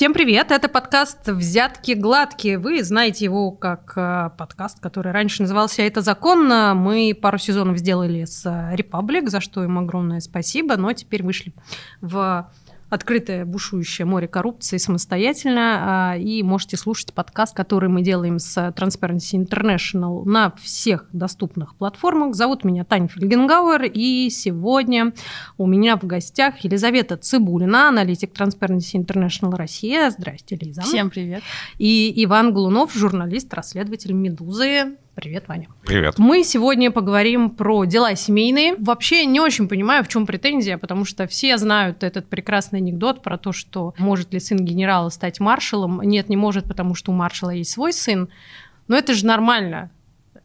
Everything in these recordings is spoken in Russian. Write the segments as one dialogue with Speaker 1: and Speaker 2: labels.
Speaker 1: Всем привет! Это подкаст «Взятки гладкие». Вы знаете его как э, подкаст, который раньше назывался «Это законно». Мы пару сезонов сделали с «Репаблик», за что им огромное спасибо, но теперь вышли в открытое бушующее море коррупции самостоятельно. А, и можете слушать подкаст, который мы делаем с Transparency International на всех доступных платформах. Зовут меня Таня Фельгенгауэр, и сегодня у меня в гостях Елизавета Цибулина, аналитик Transparency International Россия. Здрасте, Лиза.
Speaker 2: Всем привет.
Speaker 1: И Иван Глунов, журналист, расследователь «Медузы». Привет, Ваня.
Speaker 3: Привет.
Speaker 1: Мы сегодня поговорим про дела семейные. Вообще не очень понимаю, в чем претензия, потому что все знают этот прекрасный анекдот про то, что может ли сын генерала стать маршалом. Нет, не может, потому что у маршала есть свой сын. Но это же нормально.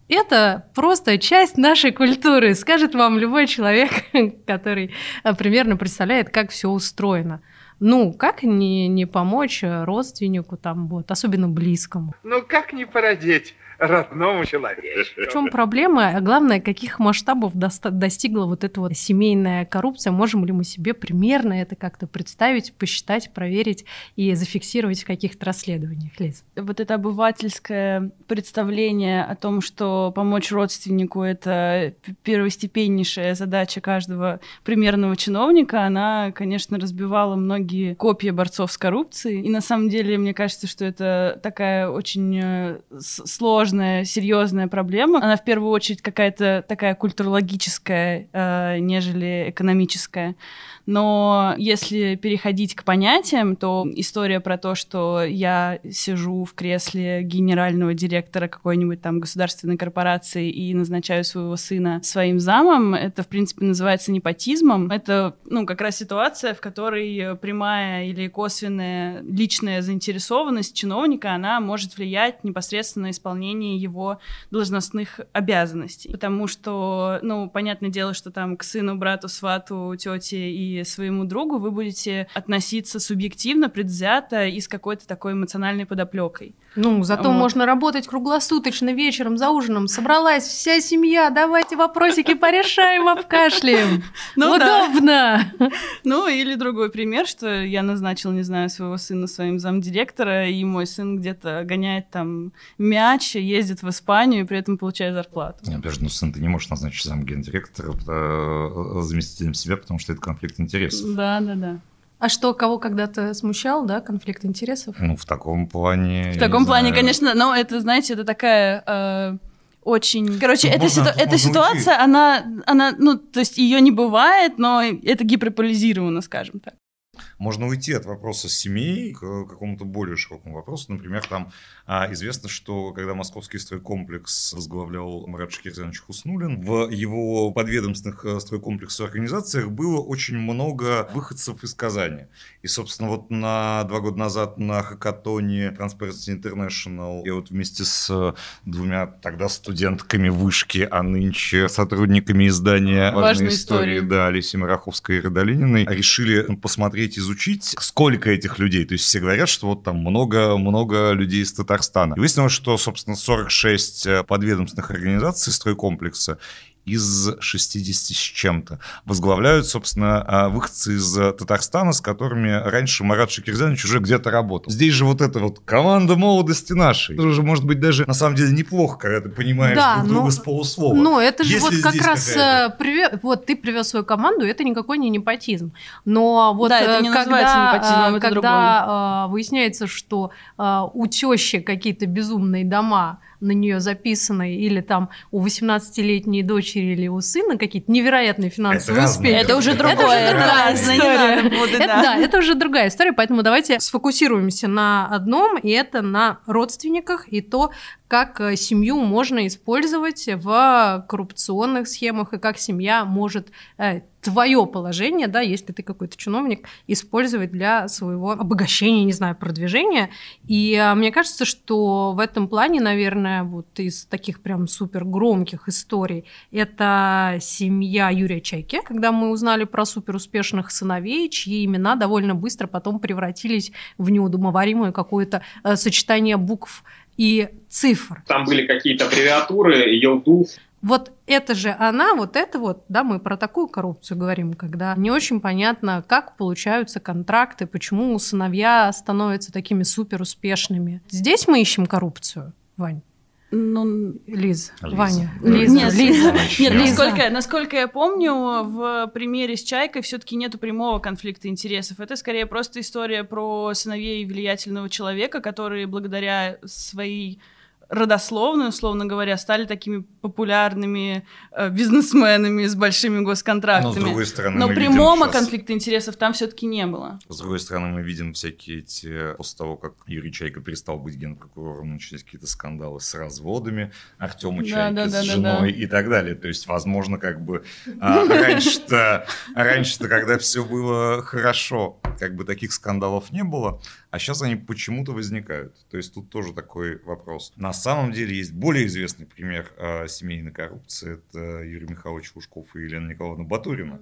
Speaker 1: Это просто часть нашей культуры, скажет вам любой человек, который э, примерно представляет, как все устроено. Ну, как не, не помочь родственнику, там, вот, особенно близкому?
Speaker 4: Ну, как не породить? Родному человеку.
Speaker 1: В чем проблема, а главное, каких масштабов достигла вот эта вот семейная коррупция? Можем ли мы себе примерно это как-то представить, посчитать, проверить и зафиксировать в каких-то расследованиях, Лиз?
Speaker 2: Вот это обывательское представление о том, что помочь родственнику — это первостепеннейшая задача каждого примерного чиновника, она, конечно, разбивала многие копья борцов с коррупцией. И на самом деле, мне кажется, что это такая очень э, сложная сложная, серьезная проблема. Она в первую очередь какая-то такая культурологическая, э, нежели экономическая. Но если переходить к понятиям, то история про то, что я сижу в кресле генерального директора какой-нибудь там государственной корпорации и назначаю своего сына своим замом, это, в принципе, называется непотизмом. Это, ну, как раз ситуация, в которой прямая или косвенная личная заинтересованность чиновника, она может влиять непосредственно на исполнение его должностных обязанностей. Потому что, ну, понятное дело, что там к сыну, брату, свату, тете и своему другу вы будете относиться субъективно, предвзято и с какой-то такой эмоциональной подоплекой.
Speaker 1: Ну, зато вот. можно работать круглосуточно вечером за ужином. Собралась вся семья, давайте вопросики порешаем, обкашляем. Ну, Удобно.
Speaker 2: Да. Ну, или другой пример, что я назначил, не знаю, своего сына своим замдиректора, и мой сын где-то гоняет там мяч, ездит в Испанию и при этом получает зарплату.
Speaker 3: Нет, подожди, ну сын ты не можешь назначить замгендиректора э, заместителем себя, потому что это конфликт интересов.
Speaker 2: Да, да, да.
Speaker 1: А что, кого когда-то смущал, да, конфликт интересов?
Speaker 3: Ну, в таком плане.
Speaker 2: В таком плане, знаю. конечно, но это, знаете, это такая. Э, очень, короче, ну, эта, ситу... эта ситуация, она, она, ну, то есть ее не бывает, но это гиперполизировано, скажем так.
Speaker 3: Можно уйти от вопроса семей к какому-то более широкому вопросу. Например, там а, известно, что когда московский стройкомплекс возглавлял Марат Шакирзянович Хуснулин, в его подведомственных э, стройкомплексу организациях было очень много выходцев из Казани. И, собственно, вот на два года назад на хакатоне Transparency International я вот вместе с э, двумя тогда студентками вышки, а нынче сотрудниками издания
Speaker 2: «Важные, Важные истории», истории,
Speaker 3: да, Алисей Мараховской и Радолининой, решили посмотреть, изучить, сколько этих людей. То есть все говорят, что вот там много-много людей из Татарстана. И выяснилось, что, собственно, 46 э, подведомственных организаций стройкомплекса из 60 с чем-то. Возглавляют, собственно, а, выходцы из Татарстана, с которыми раньше Марат Шакирзянович уже где-то работал. Здесь же вот эта вот команда молодости нашей. Это уже может быть даже на самом деле неплохо, когда ты понимаешь да, друг друга но, с полуслова.
Speaker 1: Ну, это же Если вот как раз, э, привез, вот ты привез свою команду, это никакой не непотизм. Но вот
Speaker 2: да, это не
Speaker 1: когда,
Speaker 2: непотизмом, это
Speaker 1: когда другой. выясняется, что э, у тещи какие-то безумные дома, на нее записаны, или там у 18-летней дочери или у сына какие-то невероятные финансовые это успехи.
Speaker 2: Это уже другое. Это уже другая история.
Speaker 1: Это, да, это уже другая история, поэтому давайте сфокусируемся на одном, и это на родственниках, и то, как э, семью можно использовать в коррупционных схемах и как семья может э, твое положение, да, если ты какой-то чиновник, использовать для своего обогащения, не знаю, продвижения. И а, мне кажется, что в этом плане, наверное, вот из таких прям супер громких историй, это семья Юрия Чайки, когда мы узнали про супер успешных сыновей, чьи имена довольно быстро потом превратились в неудомоваримое какое-то э, сочетание букв и цифр.
Speaker 5: Там были какие-то аббревиатуры, Елдуф,
Speaker 1: Вот это же она, вот это вот, да, мы про такую коррупцию говорим, когда не очень понятно, как получаются контракты, почему сыновья становятся такими супер успешными. Здесь мы ищем коррупцию, Вань.
Speaker 2: Ну,
Speaker 1: Лиз,
Speaker 3: Лиза.
Speaker 1: Ваня, Лиза,
Speaker 2: Нет,
Speaker 1: Лиза.
Speaker 2: Нет,
Speaker 3: Начнём.
Speaker 2: насколько, насколько я помню, в примере с Чайкой все-таки нету прямого конфликта интересов. Это скорее просто история про сыновей влиятельного человека, которые благодаря своей родословной, условно говоря, стали такими популярными э, бизнесменами с большими госконтрактами.
Speaker 3: Но, с другой стороны,
Speaker 2: Но прямого
Speaker 3: щас-
Speaker 2: конфликта интересов там все-таки не было.
Speaker 3: С другой стороны, мы видим всякие эти... После того, как Юрий Чайка перестал быть генпрокурором, начались какие-то скандалы с разводами Артема
Speaker 2: Да,
Speaker 3: Чайки
Speaker 2: да,
Speaker 3: с
Speaker 2: да, да,
Speaker 3: женой и так далее. То есть, возможно, как бы а, раньше-то, раньше-то, когда все было хорошо, как бы таких скандалов не было, а сейчас они почему-то возникают. То есть, тут тоже такой вопрос. На самом деле, есть более известный пример а, семейной коррупции. Это Юрий Михайлович Лужков и Елена Николаевна Батурина.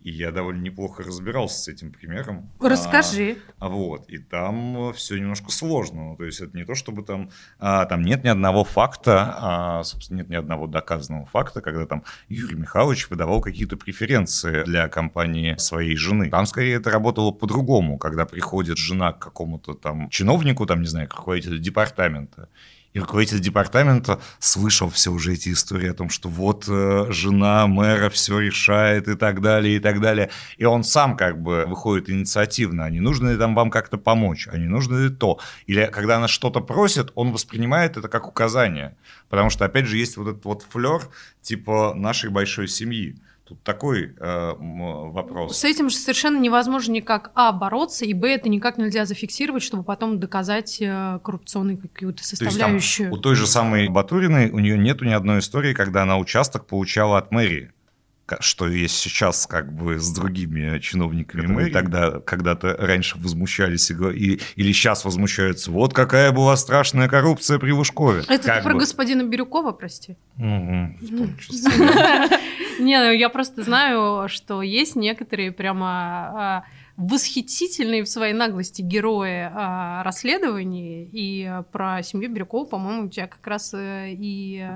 Speaker 3: И я довольно неплохо разбирался с этим примером.
Speaker 1: Расскажи.
Speaker 3: А, вот, и там все немножко сложно. Ну, То есть это не то, чтобы там, а, там нет ни одного факта, а, собственно, нет ни одного доказанного факта, когда там Юрий Михайлович выдавал какие-то преференции для компании своей жены. Там скорее это работало по-другому, когда приходит жена к какому-то там чиновнику, там, не знаю, к руководителю департамента, и руководитель департамента слышал все уже эти истории о том, что вот э, жена мэра все решает и так далее, и так далее. И он сам как бы выходит инициативно, а не нужно ли там вам как-то помочь, а не нужно ли то. Или когда она что-то просит, он воспринимает это как указание. Потому что, опять же, есть вот этот вот флер типа нашей большой семьи. Тут такой э, вопрос.
Speaker 1: С этим же совершенно невозможно никак, а, бороться, и, б, это никак нельзя зафиксировать, чтобы потом доказать э, коррупционную какую-то
Speaker 3: То есть там у той же самой Батуриной у нее нету ни одной истории, когда она участок получала от мэрии. Что есть сейчас как бы с другими чиновниками
Speaker 5: Которые
Speaker 3: мэрии. Тогда когда-то раньше возмущались и, или сейчас возмущаются. Вот какая была страшная коррупция при Лужкове.
Speaker 1: Это ты
Speaker 3: Как
Speaker 1: про
Speaker 3: бы.
Speaker 1: господина Бирюкова, прости. Не, ну я просто знаю, что есть некоторые прямо а, восхитительные в своей наглости герои а, расследований. И а, про семью Бирюкова, по-моему, у тебя как раз э, и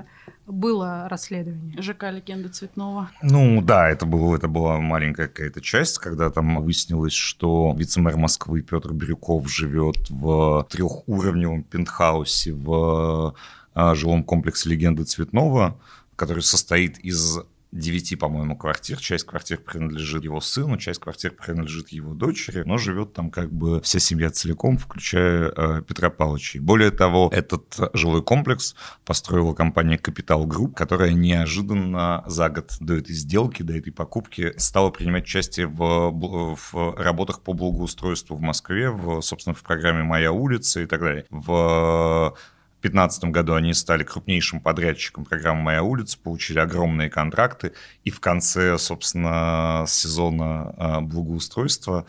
Speaker 1: было расследование.
Speaker 2: ЖК «Легенда Цветного».
Speaker 3: Ну да, это, было, это была маленькая какая-то часть, когда там выяснилось, что вице-мэр Москвы Петр Бирюков живет в трехуровневом пентхаусе в а, жилом комплексе «Легенды Цветного», который состоит из девяти, по-моему, квартир. Часть квартир принадлежит его сыну, часть квартир принадлежит его дочери, но живет там как бы вся семья целиком, включая э, Петра Павловича. Более того, этот жилой комплекс построила компания Capital Group, которая неожиданно за год до этой сделки, до этой покупки стала принимать участие в, в работах по благоустройству в Москве, в, собственно, в программе «Моя улица» и так далее. В 2015 году они стали крупнейшим подрядчиком программы «Моя улица», получили огромные контракты, и в конце, собственно, сезона а, благоустройства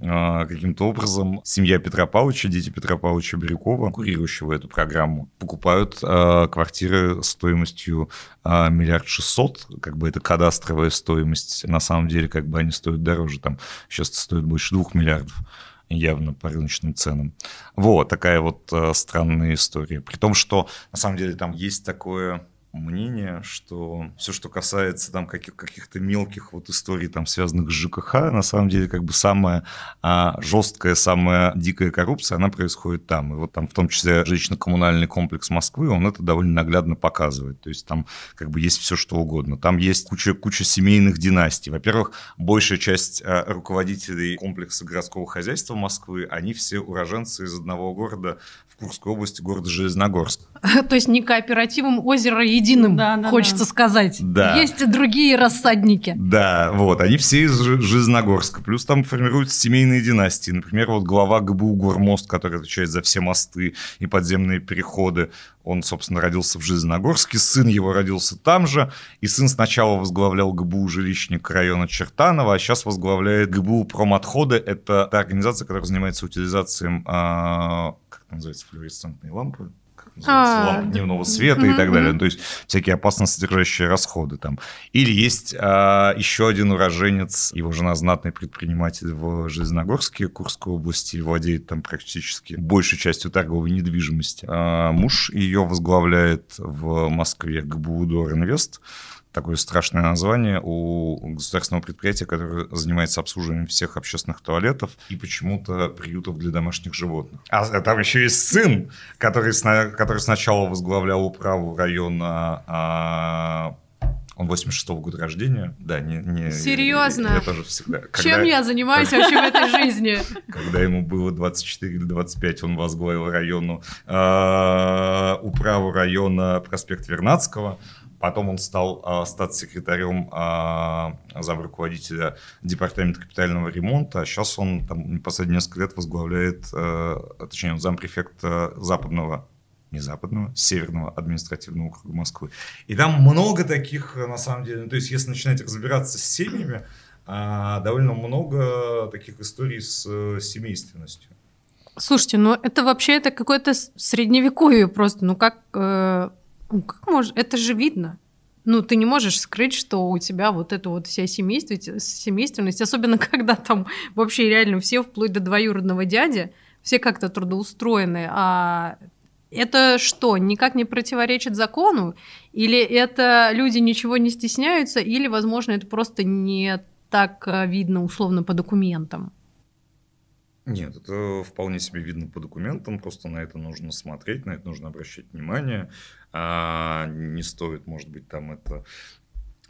Speaker 3: а, каким-то образом семья Петра Павловича, дети Петра Павловича Бирюкова, курирующего эту программу, покупают а, квартиры стоимостью а, миллиард шестьсот, как бы это кадастровая стоимость, на самом деле как бы они стоят дороже, там сейчас стоят больше двух миллиардов явно по рыночным ценам. Вот, такая вот э, странная история. При том, что на самом деле там есть такое мнение, что все, что касается там каких- каких-то мелких вот историй, там, связанных с ЖКХ, на самом деле как бы самая а, жесткая, самая дикая коррупция, она происходит там. И вот там в том числе жилищно-коммунальный комплекс Москвы, он это довольно наглядно показывает. То есть там как бы есть все, что угодно. Там есть куча, куча семейных династий. Во-первых, большая часть а, руководителей комплекса городского хозяйства Москвы, они все уроженцы из одного города в Курской области, города Железногорск.
Speaker 1: То есть не кооперативом озера единым,
Speaker 2: Да, да,
Speaker 1: хочется
Speaker 2: да.
Speaker 1: сказать.
Speaker 3: Да.
Speaker 1: Есть и другие рассадники.
Speaker 3: Да, вот, они все из Железногорска. Плюс там формируются семейные династии. Например, вот глава ГБУ Гормост, который отвечает за все мосты и подземные переходы, он, собственно, родился в Железногорске, сын его родился там же, и сын сначала возглавлял ГБУ жилищник района Чертанова, а сейчас возглавляет ГБУ Промотходы. Это та организация, которая занимается утилизацией, а, как это называется, флуоресцентные лампы?
Speaker 1: А,
Speaker 3: ламп дневного света и так далее.
Speaker 1: мгм.
Speaker 3: То есть всякие опасно содержащие расходы там. Или есть а, еще один уроженец, его жена знатный предприниматель в Железногорске, Курской области, владеет там практически большей частью торговой недвижимости. А, муж ее возглавляет в Москве ГБУ Инвест такое страшное название у государственного предприятия, которое занимается обслуживанием всех общественных туалетов и почему-то приютов для домашних животных. А там еще есть сын, который, который сначала возглавлял управу района а, он 86-го года рождения. Да, не... не
Speaker 1: Серьезно?
Speaker 3: Я, я тоже всегда...
Speaker 1: Чем я занимаюсь вообще в этой жизни?
Speaker 3: Когда ему было 24 или 25, он возглавил району, э, управу района проспект Вернадского. Потом он стал э, статс-секретарем э, замруководителя департамента капитального ремонта. Сейчас он там последние несколько лет возглавляет, э, точнее, он зампрефекта западного не западного, северного административного округа Москвы. И там много таких, на самом деле, ну, то есть если начинать разбираться с семьями, а, довольно много таких историй с э, семейственностью.
Speaker 1: Слушайте, ну это вообще это какое-то средневековье просто. Ну как, э, ну как может, это же видно. Ну, ты не можешь скрыть, что у тебя вот это вот вся семейство, семейственность, особенно когда там вообще реально все, вплоть до двоюродного дяди, все как-то трудоустроены, а это что, никак не противоречит закону? Или это люди ничего не стесняются, или, возможно, это просто не так э, видно условно по документам?
Speaker 3: Нет, это вполне себе видно по документам, просто на это нужно смотреть, на это нужно обращать внимание. А, не стоит, может быть, там это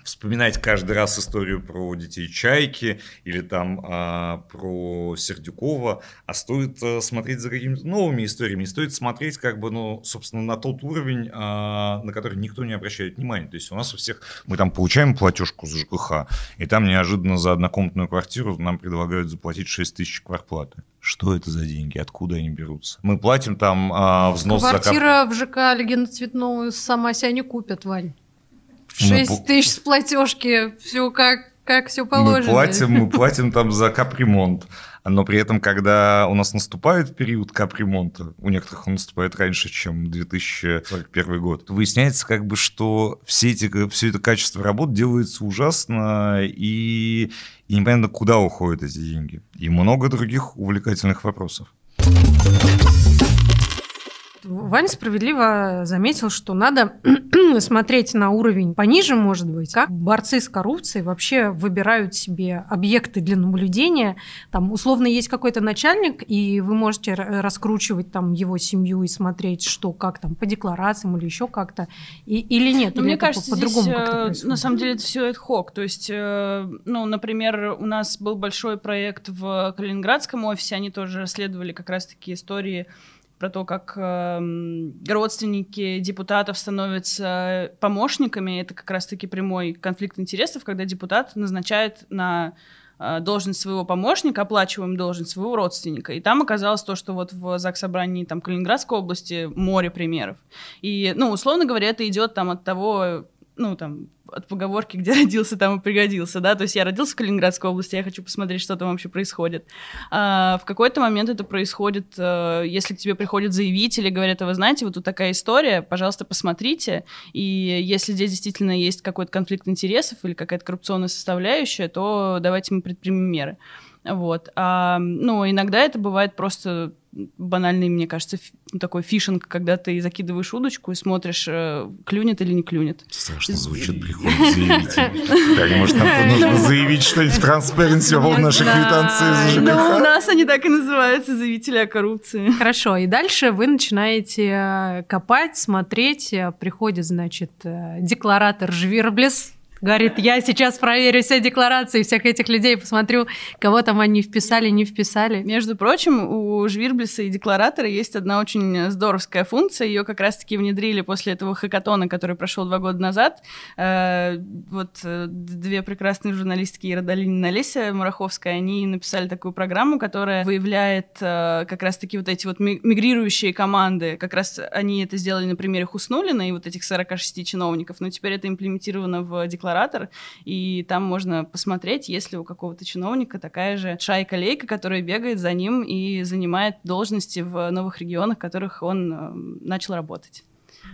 Speaker 3: вспоминать каждый раз историю про детей Чайки или там а, про Сердюкова, а стоит а, смотреть за какими-то новыми историями, и стоит смотреть как бы, ну, собственно, на тот уровень, а, на который никто не обращает внимания. То есть у нас у всех, мы там получаем платежку за ЖКХ, и там неожиданно за однокомнатную квартиру нам предлагают заплатить 6 тысяч квартплаты. Что это за деньги? Откуда они берутся? Мы платим там а, взнос за... кап-
Speaker 1: Квартира в ЖК Легенда Цветную сама себя не купят, Вань.
Speaker 3: Мы
Speaker 1: Шесть
Speaker 3: пу-
Speaker 1: тысяч с платежки, все как, как все
Speaker 3: Мы
Speaker 1: положено.
Speaker 3: платим, мы платим там за капремонт. Но при этом, когда у нас наступает период капремонта, у некоторых он наступает раньше, чем 2041 год, выясняется как бы, что все, эти, все это качество работ делается ужасно, и, и непонятно, куда уходят эти деньги. И много других увлекательных вопросов.
Speaker 1: Ваня справедливо заметил, что надо смотреть на уровень пониже, может быть, как борцы с коррупцией вообще выбирают себе объекты для наблюдения. Там условно есть какой-то начальник, и вы можете раскручивать там его семью и смотреть, что как там по декларациям или еще как-то, и, или нет.
Speaker 2: Ну,
Speaker 1: или
Speaker 2: мне
Speaker 1: по-
Speaker 2: кажется,
Speaker 1: по-другому
Speaker 2: здесь, э, на самом деле это все ad hoc. То есть, э, ну, например, у нас был большой проект в Калининградском офисе, они тоже расследовали как раз-таки истории про то, как эм, родственники депутатов становятся помощниками. Это как раз-таки прямой конфликт интересов, когда депутат назначает на э, должность своего помощника, оплачиваем должность своего родственника. И там оказалось то, что вот в ЗАГС собрании там, Калининградской области море примеров. И, ну, условно говоря, это идет там от того, ну, там, от поговорки, где родился, там и пригодился, да, то есть я родился в Калининградской области, я хочу посмотреть, что там вообще происходит. А, в какой-то момент это происходит, э, если к тебе приходят заявители, говорят, а вы знаете, вот тут такая история, пожалуйста, посмотрите, и если здесь действительно есть какой-то конфликт интересов или какая-то коррупционная составляющая, то давайте мы предпримем меры. Вот. А, ну, иногда это бывает просто банальный, мне кажется, фи- ну, такой фишинг, когда ты закидываешь удочку и смотришь, э, клюнет или не клюнет.
Speaker 3: Страшно звучит, приходит заявитель. Так, может, нам нужно заявить что-нибудь в Transparency в нашей квитанции за
Speaker 2: Ну, у
Speaker 3: ЖКХ?
Speaker 2: нас они так и называются, заявители о коррупции.
Speaker 1: Хорошо, и дальше вы начинаете э, копать, смотреть, э, приходит, значит, декларатор Жвирблес, говорит, я сейчас проверю все декларации всех этих людей, посмотрю, кого там они вписали, не вписали.
Speaker 2: Между прочим, у Жвирблиса и декларатора есть одна очень здоровская функция. Ее как раз-таки внедрили после этого хакатона, который прошел два года назад. Э, Вот э, две прекрасные журналистки Ира и Олеся Мураховская, они написали такую программу, которая выявляет э, как раз-таки вот эти вот ми- мигрирующие команды. Как раз они это сделали на примере Хуснулина и вот этих 46 чиновников, но теперь это имплементировано в декларацию декларатор, и там можно посмотреть, если у какого-то чиновника такая же шайка-лейка, которая бегает за ним и занимает должности в новых регионах, в которых он э, начал работать.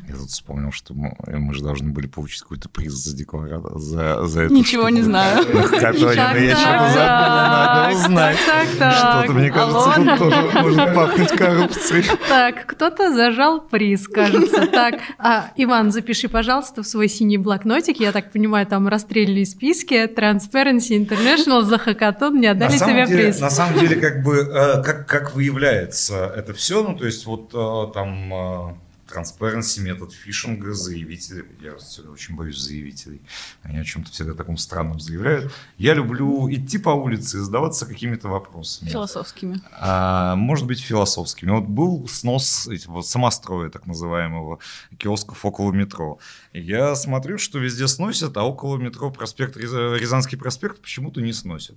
Speaker 3: Я тут вспомнил, что мы, мы же должны были получить какой-то приз за декларат, за, за эту
Speaker 2: Ничего не знаю.
Speaker 3: Катонина, я что-то забыла, надо узнать. Что-то, мне кажется, тут тоже может пахнуть коррупцией.
Speaker 1: Так, кто-то зажал приз, кажется. Так, а, Иван, запиши, пожалуйста, в свой синий блокнотик. Я так понимаю, там расстрельные списки. Transparency International за хакатон не отдали тебе приз.
Speaker 3: на самом деле, как бы, э, как, как выявляется это все, ну, то есть, вот э, там Transparency, метод фишинга, заявители. Я очень боюсь заявителей. Они о чем-то всегда таком странном заявляют. Я люблю идти по улице и задаваться какими-то вопросами.
Speaker 2: Философскими.
Speaker 3: А, может быть, философскими. Вот был снос этих самостроя, так называемого, киосков около метро. Я смотрю, что везде сносят, а около метро проспект Рязанский проспект почему-то не сносят.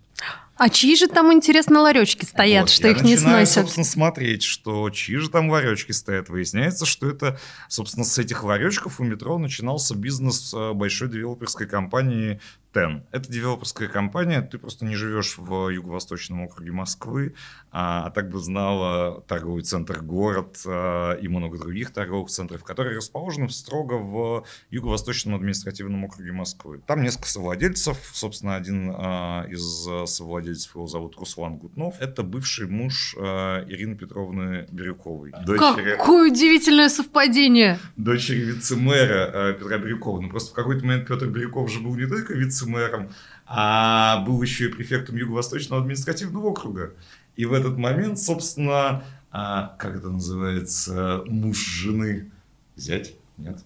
Speaker 1: А чьи же там, интересно, ларечки стоят,
Speaker 3: Вот,
Speaker 1: что
Speaker 3: я
Speaker 1: их не
Speaker 3: начинаю,
Speaker 1: сносят?
Speaker 3: собственно, смотреть, что чьи же там ларечки стоят. Выясняется, что это, собственно, с этих ларечков у метро начинался бизнес э, большой девелоперской компании TEN. Это девелоперская компания, ты просто не живешь в юго-восточном округе Москвы, а, а так бы знала торговый центр «Город» а, и много других торговых центров, которые расположены строго в юго-восточном административном округе Москвы. Там несколько совладельцев, собственно, один а, из совладельцев его зовут Руслан Гутнов. Это бывший муж а, Ирины Петровны Бирюковой. Дочери,
Speaker 1: Какое удивительное совпадение!
Speaker 3: дочери вице-мэра а, Петра Бирюкова. Ну, просто в какой-то момент Петр Бирюков же был не только вице-мэром, а был еще и префектом Юго-Восточного административного округа. И в этот момент, собственно, а, как это называется, муж жены, зять, нет?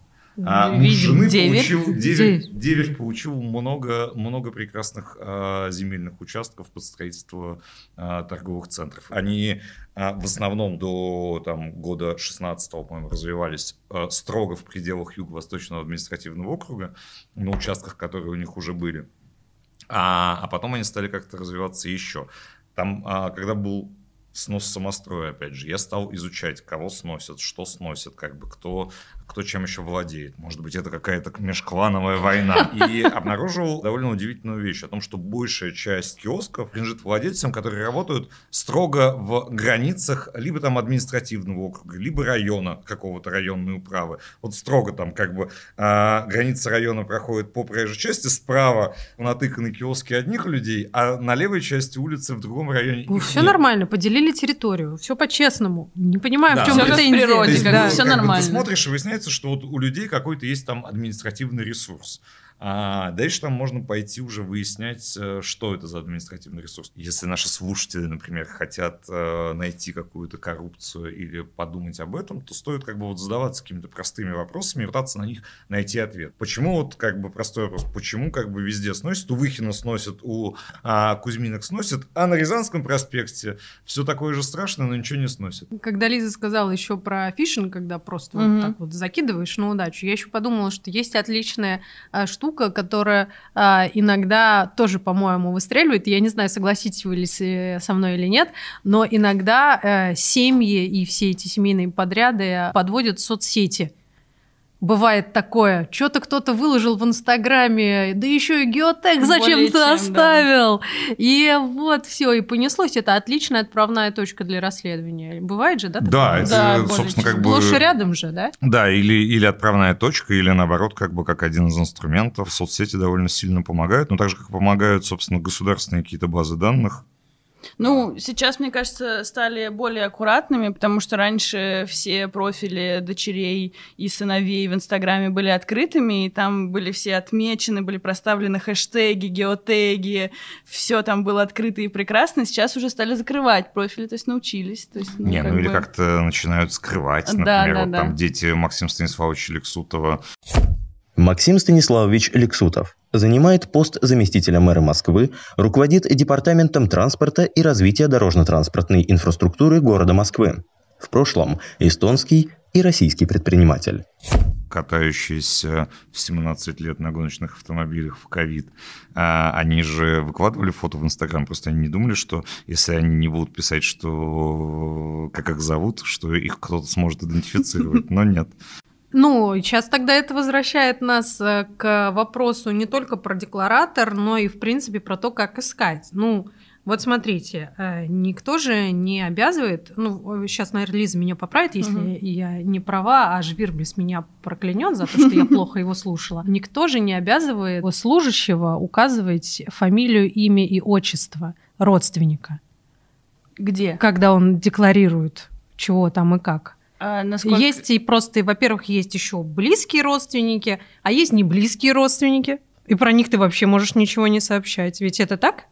Speaker 3: А муж жены
Speaker 2: деверь.
Speaker 3: получил, деверь,
Speaker 1: Деверь.
Speaker 3: деверь получил много, много прекрасных а, земельных участков под строительство а, торговых центров. Они а, в основном до там, года 16 по-моему, развивались а, строго в пределах Юго-Восточного административного округа, на участках, которые у них уже были. А, а потом они стали как-то развиваться еще. Там, а, когда был снос самостроя, опять же, я стал изучать, кого сносят, что сносят, как бы кто, кто чем еще владеет. Может быть, это какая-то межклановая война. И обнаружил довольно удивительную вещь о том, что большая часть киосков принадлежит владельцам, которые работают строго в границах либо там административного округа, либо района, какого-то районной управы. Вот строго там как бы а, граница района проходит по проезжей части, справа натыканы киоски одних людей, а на левой части улицы в другом районе их
Speaker 1: Все
Speaker 3: нет.
Speaker 1: нормально, поделили территорию, все по-честному. Не понимаю,
Speaker 3: Да.
Speaker 1: в чем
Speaker 3: Всё
Speaker 2: как в
Speaker 1: претензия.
Speaker 2: природе,
Speaker 3: есть,
Speaker 1: Да.
Speaker 2: бы нормально.
Speaker 3: Ты смотришь, и выясняется, что вот у людей какой-то есть там административный ресурс. А дальше там можно пойти уже выяснять, э, что это за административный ресурс. Если наши слушатели, например, хотят э, найти какую-то коррупцию или подумать об этом, то стоит как бы вот задаваться какими-то простыми вопросами и пытаться на них найти ответ. Почему вот как бы простой вопрос, почему как бы везде сносят, у Выхина сносят, у а, Кузьминок сносят, а на Рязанском проспекте все такое же страшное, но ничего не сносят.
Speaker 1: Когда Лиза сказала еще про фишинг, когда просто вот
Speaker 2: Мгм.
Speaker 1: так вот закидываешь на удачу, я еще подумала, что есть отличная а, штука, которая а, иногда тоже, по-моему, выстреливает. Я не знаю, согласитесь вы ли с- со мной или нет, но иногда э, семьи и все эти семейные подряды подводят соцсети. Бывает такое, что-то кто-то выложил в Инстаграме, да еще и
Speaker 2: Более
Speaker 1: зачем-то
Speaker 2: чем, да.
Speaker 1: оставил. И вот все, и понеслось. Это отличная отправная точка для расследования. Бывает же, да?
Speaker 3: Да,
Speaker 1: такое?
Speaker 3: это,
Speaker 2: Да,
Speaker 3: собственно,
Speaker 2: чем.
Speaker 3: как бы...
Speaker 1: И рядом же, да?
Speaker 3: Да, или, или отправная точка, или наоборот, как бы как один из инструментов. Соцсети довольно сильно помогают, но так же, как помогают, собственно, государственные какие-то базы данных.
Speaker 2: Ну, сейчас, мне кажется, стали более аккуратными, потому что раньше все профили дочерей и сыновей в Инстаграме были открытыми, и там были все отмечены, были проставлены хэштеги, геотеги, все там было открыто и прекрасно. Сейчас уже стали закрывать профили, то есть научились. То есть,
Speaker 3: Не, ну или
Speaker 2: бы-
Speaker 3: как-то начинают скрывать,
Speaker 2: Да,
Speaker 3: например,
Speaker 2: да,
Speaker 3: вот
Speaker 2: да.
Speaker 3: там дети Максима Станиславовича Лексутова.
Speaker 5: Максим Станиславович Лексутов занимает пост заместителя мэра Москвы, руководит департаментом транспорта и развития дорожно-транспортной инфраструктуры города Москвы. В прошлом эстонский и российский предприниматель.
Speaker 3: катающиеся в 17 лет на гоночных автомобилях в ковид, а, они же выкладывали фото в Инстаграм, просто они не думали, что если они не будут писать, что как их зовут, что их кто-то сможет идентифицировать, но нет.
Speaker 1: Ну, сейчас тогда это возвращает нас э, к вопросу не только про декларатор, но и, в принципе, про то, как искать. Ну, вот смотрите, э, никто же не обязывает, ну, сейчас, наверное, Лиза меня поправит, если
Speaker 2: Мгм.
Speaker 1: я не права, а Жвирблис меня проклянет за то, что я плохо его слушала. Никто же не обязывает служащего указывать фамилию, имя и отчество родственника,
Speaker 2: Где?
Speaker 1: когда он декларирует, чего там и как.
Speaker 2: А насколько-
Speaker 1: Есть и просто, во-первых, есть еще близкие родственники, а есть не близкие родственники. И про них ты вообще можешь ничего не сообщать. Ведь это так?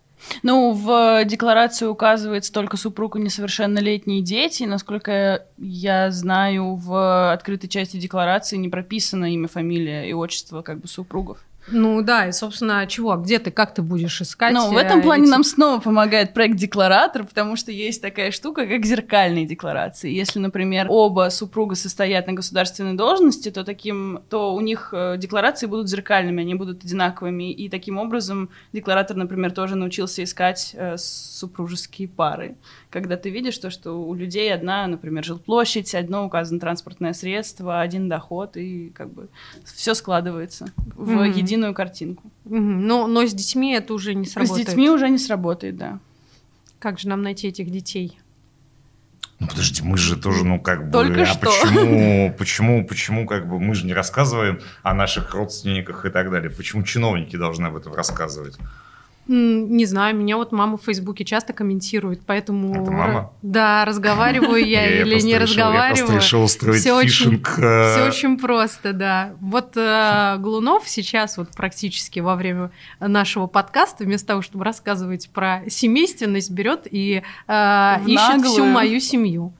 Speaker 2: Ну, в декларации указывается только супруг и несовершеннолетние дети. Насколько я знаю, в открытой части декларации не прописано имя, фамилия и отчество как бы супругов.
Speaker 1: Ну да, и, собственно, чего? Где ты, как ты будешь искать?
Speaker 2: Ну, в
Speaker 1: э,
Speaker 2: этом плане
Speaker 1: эти-
Speaker 2: нам снова помогает проект Декларатор, потому что есть такая штука, как зеркальные декларации. Если, например, оба супруга состоят на государственной должности, то таким, то у них э, декларации будут зеркальными, они будут одинаковыми, и таким образом декларатор, например, тоже научился искать э, супружеские пары. Когда ты видишь то, что у людей одна, например, жилплощадь, одно указано транспортное средство, один доход, и как бы все складывается в
Speaker 1: Мгм.
Speaker 2: единую картинку.
Speaker 1: Мгм. Но, но с детьми это уже не
Speaker 2: С
Speaker 1: сработает.
Speaker 2: детьми уже не сработает, да.
Speaker 1: Как же нам найти этих детей?
Speaker 3: Ну подожди, мы же тоже, ну как бы,
Speaker 2: Только
Speaker 3: а
Speaker 2: что.
Speaker 3: почему, почему, почему, как бы, мы же не рассказываем о наших родственниках и так далее. Почему чиновники должны об этом рассказывать?
Speaker 1: Не знаю, меня вот мама в Фейсбуке часто комментирует, поэтому...
Speaker 3: Это мама?
Speaker 1: Да, разговариваю я или не
Speaker 3: решил- Я просто
Speaker 1: разговариваю.
Speaker 3: решил устроить фишинг. э,
Speaker 1: Все очень просто, да. Вот э, Глунов сейчас вот практически во время нашего подкаста, вместо того, чтобы рассказывать про семейственность, берет и э, ищет всю мою семью.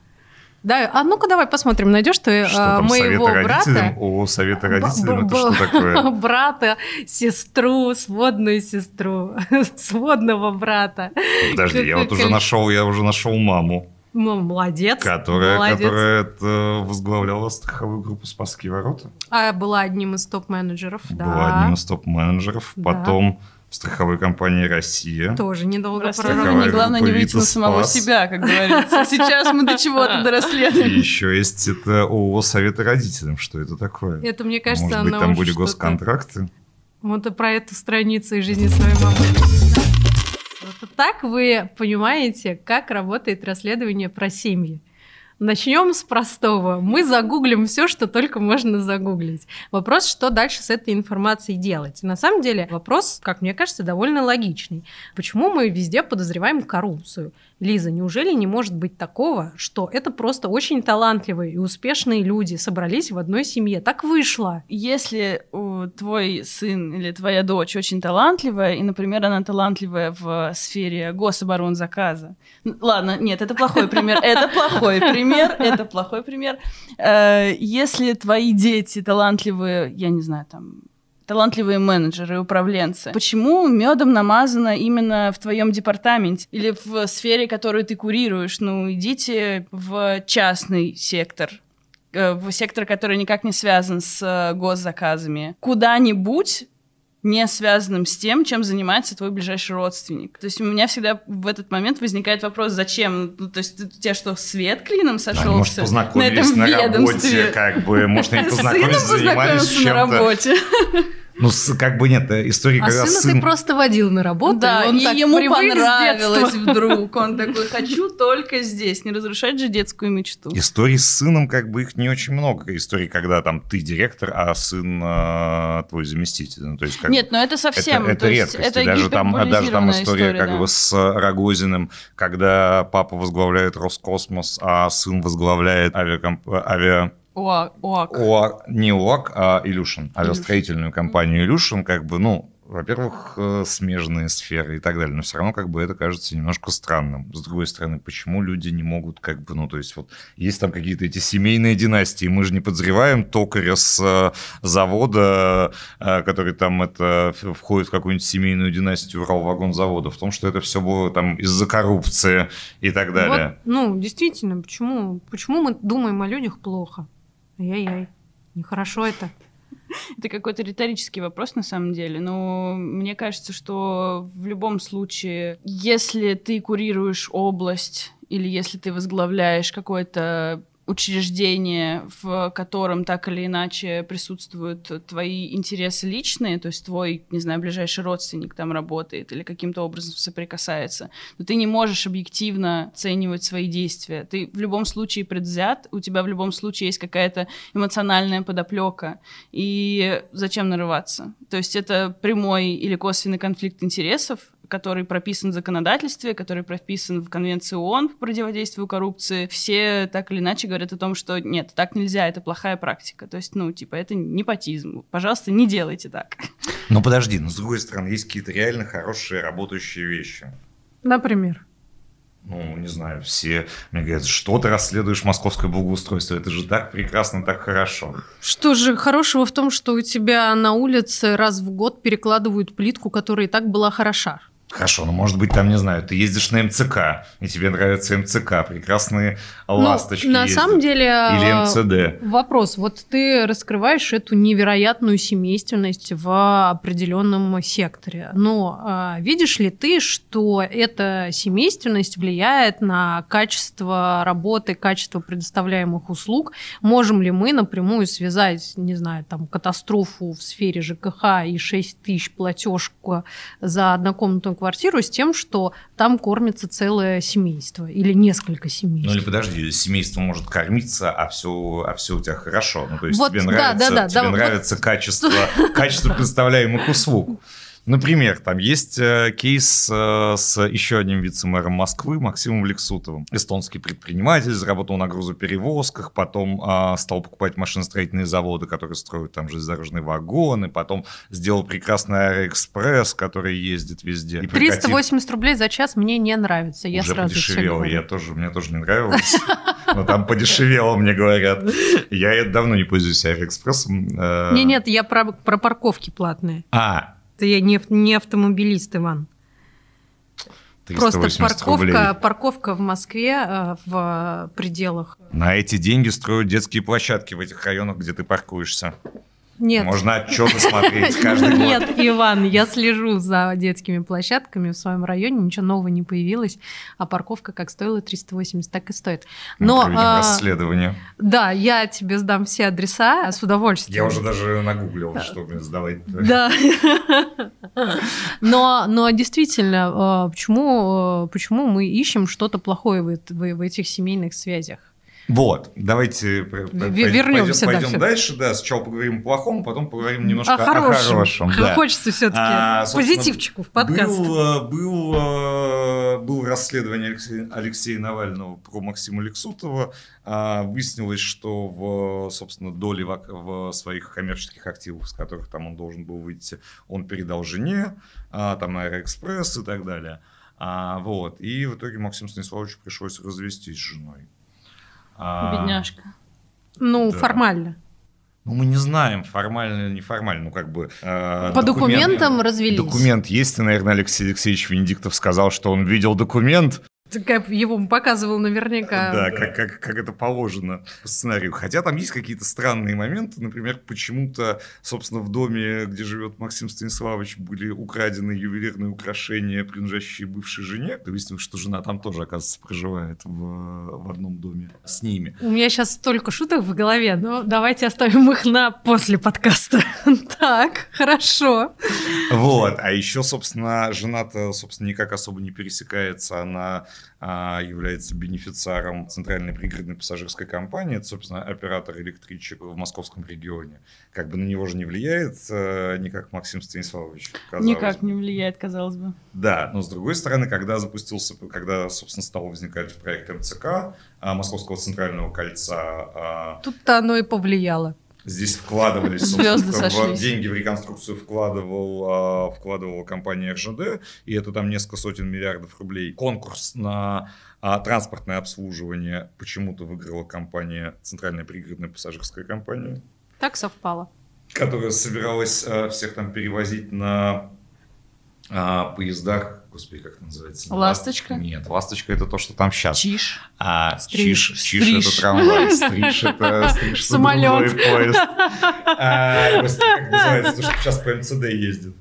Speaker 1: Да, а ну-ка давай посмотрим, найдешь ты
Speaker 3: Что там,
Speaker 1: моего брата?
Speaker 3: О, советы родителям, это что такое?
Speaker 1: брата, сестру, сводную сестру, сводного брата.
Speaker 3: Подожди, я вот уже нашел, я уже нашел маму,
Speaker 1: Ну, молодец.
Speaker 3: которая,
Speaker 1: молодец.
Speaker 3: которая это возглавляла страховую группу «Спасские ворота».
Speaker 1: А была одним из топ-менеджеров, да.
Speaker 3: Была одним из топ-менеджеров.
Speaker 1: Да.
Speaker 3: Потом в страховой компании «Россия».
Speaker 1: Тоже недолго
Speaker 3: Страховая
Speaker 2: главное не выйти на самого
Speaker 3: «Витас
Speaker 2: себя, как говорится. Сейчас мы до чего-то
Speaker 3: И
Speaker 2: дорасследуем.
Speaker 3: еще есть это ООО «Советы родителям». Что это такое?
Speaker 1: Это, мне кажется,
Speaker 3: Может быть, там были госконтракты?
Speaker 1: Вот и про эту страницу из жизни своей мамы. Вот так вы понимаете, как работает расследование про семьи. Начнем с простого. Мы загуглим все, что только можно загуглить. Вопрос, что дальше с этой информацией делать. На самом деле вопрос, как мне кажется, довольно логичный. Почему мы везде подозреваем коррупцию? Лиза, неужели не может быть такого, что это просто очень талантливые и успешные люди собрались в одной семье? Так вышло.
Speaker 2: Если у- твой сын или твоя дочь очень талантливая, и, например, она талантливая в сфере гособоронзаказа. Ладно, нет, это плохой пример. Это плохой пример. Это плохой пример. Э, Если твои дети талантливые, я не знаю, там талантливые менеджеры и управленцы. Почему медом намазано именно в твоем департаменте или в сфере, которую ты курируешь? Ну, идите в частный сектор, э, в сектор, который никак не связан с э, госзаказами. Куда-нибудь не связанным с тем, чем занимается твой ближайший родственник. То есть у меня всегда в этот момент возникает вопрос, зачем? Ну, то есть у тебя что, свет клином сошелся
Speaker 3: может,
Speaker 2: на
Speaker 3: познакомились
Speaker 2: этом
Speaker 3: на,
Speaker 2: ведомстве?
Speaker 3: работе, как бы, может, они познакомились, занимались
Speaker 2: на
Speaker 3: чем-то. Ну, как бы нет, э, история,
Speaker 1: А
Speaker 3: когда
Speaker 1: сына
Speaker 3: сын...
Speaker 1: ты просто водил на работу,
Speaker 2: Да,
Speaker 1: и он
Speaker 2: и
Speaker 1: так
Speaker 2: ему понравилось вдруг. Он такой, хочу только здесь, не разрушать же детскую мечту.
Speaker 3: Историй с сыном, как бы их не очень много. Истории, когда там ты директор, а сын э, твой заместитель. Ну, то есть, как
Speaker 2: Нет, но это
Speaker 3: Это,
Speaker 2: совсем...
Speaker 3: это
Speaker 2: то есть
Speaker 3: редкость.
Speaker 2: Это
Speaker 3: даже там, даже там
Speaker 2: гиперболизированная
Speaker 3: история, как
Speaker 2: да.
Speaker 3: бы с Рогозиным, когда папа возглавляет Роскосмос, а сын возглавляет авиакомп... авиа...
Speaker 2: Уа- УАК.
Speaker 3: ОА, не ОАК, а Илюшин, авиастроительную компанию Илюшин, как бы, ну, во-первых, э, смежные сферы и так далее, но все равно как бы это кажется немножко странным. С другой стороны, почему люди не могут как бы, ну, то есть вот есть там какие-то эти семейные династии, мы же не подозреваем токаря с э, завода, э, который там это входит в какую-нибудь семейную династию Уралвагонзавода, в том, что это все было там из-за коррупции и так далее.
Speaker 1: Вот, ну, действительно, почему, почему мы думаем о людях плохо? Ай-яй-яй, нехорошо это.
Speaker 2: Это какой-то риторический вопрос на самом деле, но мне кажется, что в любом случае, если ты курируешь область или если ты возглавляешь какое-то учреждение, в котором так или иначе присутствуют твои интересы личные, то есть твой, не знаю, ближайший родственник там работает или каким-то образом соприкасается, но ты не можешь объективно оценивать свои действия. Ты в любом случае предвзят, у тебя в любом случае есть какая-то эмоциональная подоплека. И зачем нарываться? То есть это прямой или косвенный конфликт интересов, который прописан в законодательстве, который прописан в Конвенции ООН по противодействию коррупции, все так или иначе говорят о том, что нет, так нельзя, это плохая практика. То есть, ну, типа, это непотизм. Пожалуйста, не делайте так.
Speaker 3: Ну, подожди, но с другой стороны, есть какие-то реально хорошие работающие вещи.
Speaker 1: Например?
Speaker 3: ну, не знаю, все мне говорят, что ты расследуешь московское благоустройство, это же так прекрасно, так хорошо.
Speaker 1: Что же хорошего в том, что у тебя на улице раз в год перекладывают плитку, которая и так была хороша?
Speaker 3: Хорошо, ну может быть там, не знаю, ты ездишь на МЦК, и тебе нравится МЦК, прекрасные ласточки
Speaker 1: ну, На
Speaker 3: ездят.
Speaker 1: самом деле...
Speaker 3: Или
Speaker 1: а,
Speaker 3: МЦД.
Speaker 1: Вопрос. Вот ты раскрываешь эту невероятную семейственность в определенном секторе. Но а, видишь ли ты, что эта семейственность влияет на качество работы, качество предоставляемых услуг? Можем ли мы напрямую связать, не знаю, там, катастрофу в сфере ЖКХ и 6 тысяч платежку за однокомнатную квартиру с тем, что там кормится целое семейство или несколько семейств.
Speaker 3: Ну или подожди, семейство может кормиться, а все, а все у тебя хорошо. Ну то есть
Speaker 1: Вот,
Speaker 3: тебе
Speaker 1: да,
Speaker 3: нравится,
Speaker 1: да, да,
Speaker 3: тебе
Speaker 1: да, вот.
Speaker 3: нравится качество, качество представляемых услуг. Например, там есть э, кейс э, с еще одним вице-мэром Москвы Максимом Лексутовым. Эстонский предприниматель, заработал на грузоперевозках, потом э, стал покупать машиностроительные заводы, которые строят там железнодорожные вагоны, потом сделал прекрасный Аэроэкспресс, который ездит везде. И прекратив-
Speaker 1: 380 рублей за час мне не нравится. Я
Speaker 3: уже
Speaker 1: сразу
Speaker 3: подешевело. Я тоже, мне тоже не нравилось. Но там подешевело, мне говорят. Я давно не пользуюсь Аэроэкспрессом. Э,
Speaker 1: Не, нет, я про парковки платные.
Speaker 3: А,
Speaker 1: Это я не, не автомобилист, Иван. Просто
Speaker 3: 380 рублей.
Speaker 1: парковка, парковка в Москве э, в пределах.
Speaker 3: На эти деньги строят детские площадки в этих районах, где ты паркуешься.
Speaker 1: Нет.
Speaker 3: Можно отчеты смотреть каждый год.
Speaker 1: Нет, Иван, я слежу за детскими площадками в своем районе, ничего нового не появилось, а парковка как стоила 380, так и стоит.
Speaker 3: Мы
Speaker 1: Но,
Speaker 3: проведем
Speaker 1: а,
Speaker 3: расследование.
Speaker 1: да, я тебе сдам все адреса с удовольствием.
Speaker 3: Я уже даже нагуглил, что мне сдавать.
Speaker 1: Да. Но, но действительно, э, почему, э, почему мы ищем что-то плохое в, в- в этих семейных связях?
Speaker 3: Вот, давайте
Speaker 1: Ве- вернемся,
Speaker 3: пойдем
Speaker 1: всё.
Speaker 3: дальше. Да, сначала поговорим о плохом, потом поговорим немножко
Speaker 1: О хорошем.
Speaker 3: о хорошем. да.
Speaker 1: Хочется все-таки
Speaker 3: А,
Speaker 1: позитивчику в подкаст.
Speaker 3: Был, э, был, э, был расследование Алексея, Алексея Навального про Максима Лексутова. А, Выяснилось, что в, собственно, доли в, в своих коммерческих активах, с которых там он должен был выйти, он передал жене, а, там Аэроэкспресс и так далее. А, вот. И в итоге Максиму Станиславовичу пришлось развестись с женой. А,
Speaker 2: Бедняжка.
Speaker 1: Ну,
Speaker 3: да.
Speaker 1: формально.
Speaker 3: Ну, мы не знаем, формально или неформально, ну, как бы... э,
Speaker 1: По
Speaker 3: документ-
Speaker 1: документам развелись.
Speaker 3: Документ есть, и, наверное, Алексей Алексеевич Венедиктов сказал, что он видел документ.
Speaker 1: Как его показывал наверняка.
Speaker 3: Да, как, как, как это положено по сценарию. Хотя там есть какие-то странные моменты. Например, почему-то, собственно, в доме, где живет Максим Станиславович, были украдены ювелирные украшения, принадлежащие бывшей жене. То выяснилось, что жена там тоже, оказывается, проживает в, в одном доме с ними.
Speaker 1: У меня сейчас столько шуток в голове, но давайте оставим их на после подкаста. Так, хорошо.
Speaker 3: Вот, а еще, собственно, жена-то, собственно, никак особо не пересекается, она является бенефициаром Центральной пригородной пассажирской компании, это, собственно, оператор электричек в московском регионе. Как бы на него же не влияет э, никак Максим Станиславович. казалось
Speaker 2: Никак
Speaker 3: бы.
Speaker 2: не влияет, казалось бы.
Speaker 3: Да, но с другой стороны, когда запустился, когда, собственно, стал возникать проект МЦК, а, Московского центрального кольца, а,
Speaker 1: Тут-то оно и повлияло.
Speaker 3: Здесь вкладывались, собственно, в- деньги в реконструкцию вкладывал, а, вкладывала компания РЖД, и это там несколько сотен миллиардов рублей. Конкурс на а, транспортное обслуживание почему-то выиграла компания, Центральная пригородная пассажирская компания,
Speaker 1: Так совпало.
Speaker 3: которая собиралась а, всех там перевозить на а, поездах, господи, как это называется?
Speaker 2: Ласточка?
Speaker 3: Нет, ласточка это то, что там сейчас.
Speaker 2: Чиш.
Speaker 3: А
Speaker 1: Стриж.
Speaker 3: чиш, чиш
Speaker 2: Стриж.
Speaker 3: это трамвай, стриж это стриж
Speaker 1: Самолет.
Speaker 3: поезд. А, господи, как называется, то, что сейчас по МЦД ездит?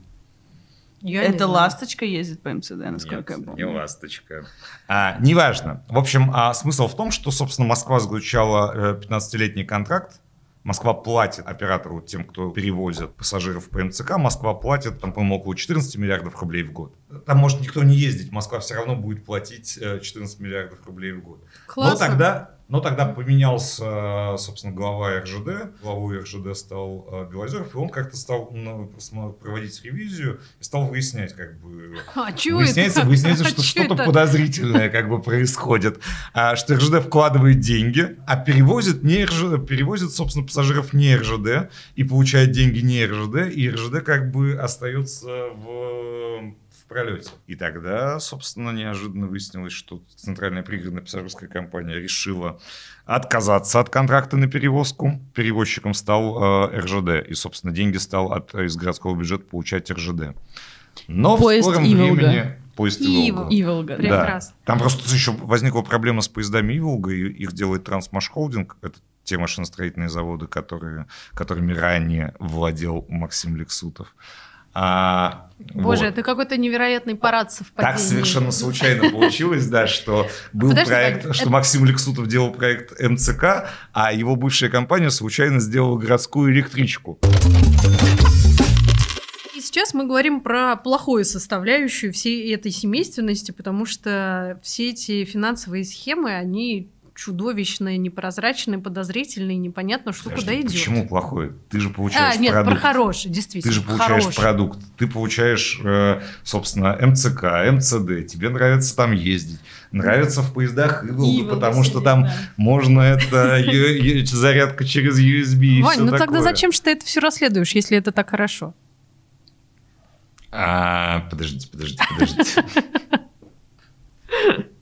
Speaker 1: Я не
Speaker 2: Это ласточка ездит по МЦД, насколько я
Speaker 3: Нет,
Speaker 2: помню.
Speaker 3: не ласточка. А, неважно. В общем, а, смысл в том, что, собственно, Москва заключала э, 15-летний контракт. Москва платит оператору, тем, кто перевозит пассажиров по МЦК, Москва платит, там, по-моему, около 14 миллиардов рублей в год. Там может никто не ездить, Москва все равно будет платить э, 14 миллиардов рублей в год.
Speaker 1: Классно.
Speaker 3: Но тогда, но тогда поменялся, собственно, глава РЖД. Главой РЖД стал э, Белозеров, и он как-то стал ну, проводить ревизию и стал выяснять, как бы...
Speaker 1: А
Speaker 3: Выясняется,
Speaker 1: это?
Speaker 3: выясняется,
Speaker 1: А
Speaker 3: что что-то подозрительное как бы происходит. А, что РЖД вкладывает деньги, а перевозит, не РЖД, перевозит, собственно, пассажиров не РЖД и получает деньги не РЖД, и РЖД как бы остается в пролете. И тогда, собственно, неожиданно выяснилось, что Центральная пригородная пассажирская компания решила отказаться от контракта на перевозку. Перевозчиком стал э, РЖД. И, собственно, деньги стал от, из городского бюджета получать РЖД. Но
Speaker 2: Поезд
Speaker 3: в скором
Speaker 2: Иволга.
Speaker 3: времени... Поезд
Speaker 1: Иволга.
Speaker 3: Иволга.
Speaker 2: Да.
Speaker 1: Прекрасно.
Speaker 3: Там просто еще возникла проблема с поездами Иволга, и их делает Трансмашхолдинг. Это те машиностроительные заводы, которые, которыми ранее владел Максим Лексутов. А,
Speaker 1: Боже,
Speaker 3: вот.
Speaker 1: это какой-то невероятный парад совпадений.
Speaker 3: Так совершенно случайно получилось, да, что был
Speaker 1: Подожди,
Speaker 3: проект,
Speaker 1: так,
Speaker 3: что
Speaker 1: это-
Speaker 3: Максим Лексутов делал проект МЦК, а его бывшая компания случайно сделала городскую электричку.
Speaker 1: И сейчас мы говорим про плохую составляющую всей этой семейственности, потому что все эти финансовые схемы, они чудовищные, непрозрачные, подозрительные, непонятно, что
Speaker 3: Подожди,
Speaker 1: куда идет.
Speaker 3: Почему плохой? Ты же
Speaker 1: А,
Speaker 3: получаешь
Speaker 1: нет,
Speaker 3: продукт.
Speaker 1: про хороший,
Speaker 3: Ты
Speaker 1: действительно.
Speaker 3: же получаешь
Speaker 1: хороший.
Speaker 3: продукт, ты получаешь, э, собственно, МЦК, МЦД, тебе нравится там ездить, нравится в поездах Иволга, потому что там
Speaker 2: да.
Speaker 3: можно это зарядка через USB и
Speaker 1: Вань, ну тогда зачем же ты это все расследуешь, если это так хорошо?
Speaker 3: А, подождите, подождите, подождите.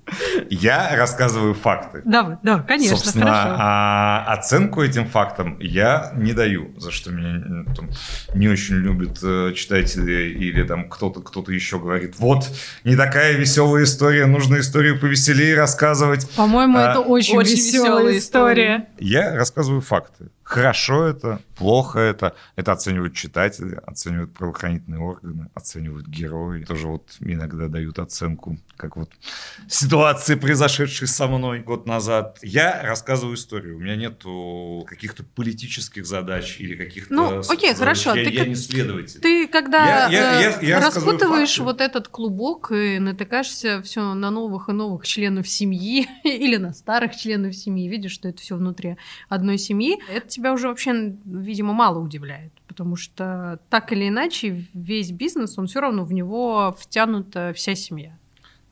Speaker 3: Я рассказываю факты.
Speaker 1: Да, да, конечно,
Speaker 3: Собственно,
Speaker 1: хорошо.
Speaker 3: а, оценку этим фактам я не даю, за что меня там, не очень любят э, читатели или там кто-то кто-то еще говорит, вот, не такая веселая история, нужно историю повеселее рассказывать.
Speaker 1: По-моему,
Speaker 3: а,
Speaker 1: это очень,
Speaker 2: очень
Speaker 1: веселая
Speaker 2: весёлая
Speaker 1: история.
Speaker 3: Я рассказываю факты. Хорошо это, плохо это. Это оценивают читатели, оценивают правоохранительные органы, оценивают герои. Тоже вот иногда дают оценку, как вот ситуации, произошедшей со мной год назад. Я рассказываю историю. У меня нету каких-то политических задач или каких-то...
Speaker 1: Ну, окей,
Speaker 3: задач.
Speaker 1: хорошо.
Speaker 3: Я,
Speaker 1: Ты
Speaker 3: я не следователь.
Speaker 1: Ты когда
Speaker 3: Я- я-
Speaker 1: э,
Speaker 3: я-
Speaker 1: распутываешь вот этот клубок и натыкаешься все на новых и новых членов семьи или на старых членов семьи, видишь, что это все внутри одной семьи, это тебя уже вообще, видимо, мало удивляет, потому что так или иначе весь бизнес, он все равно в него втянута вся семья.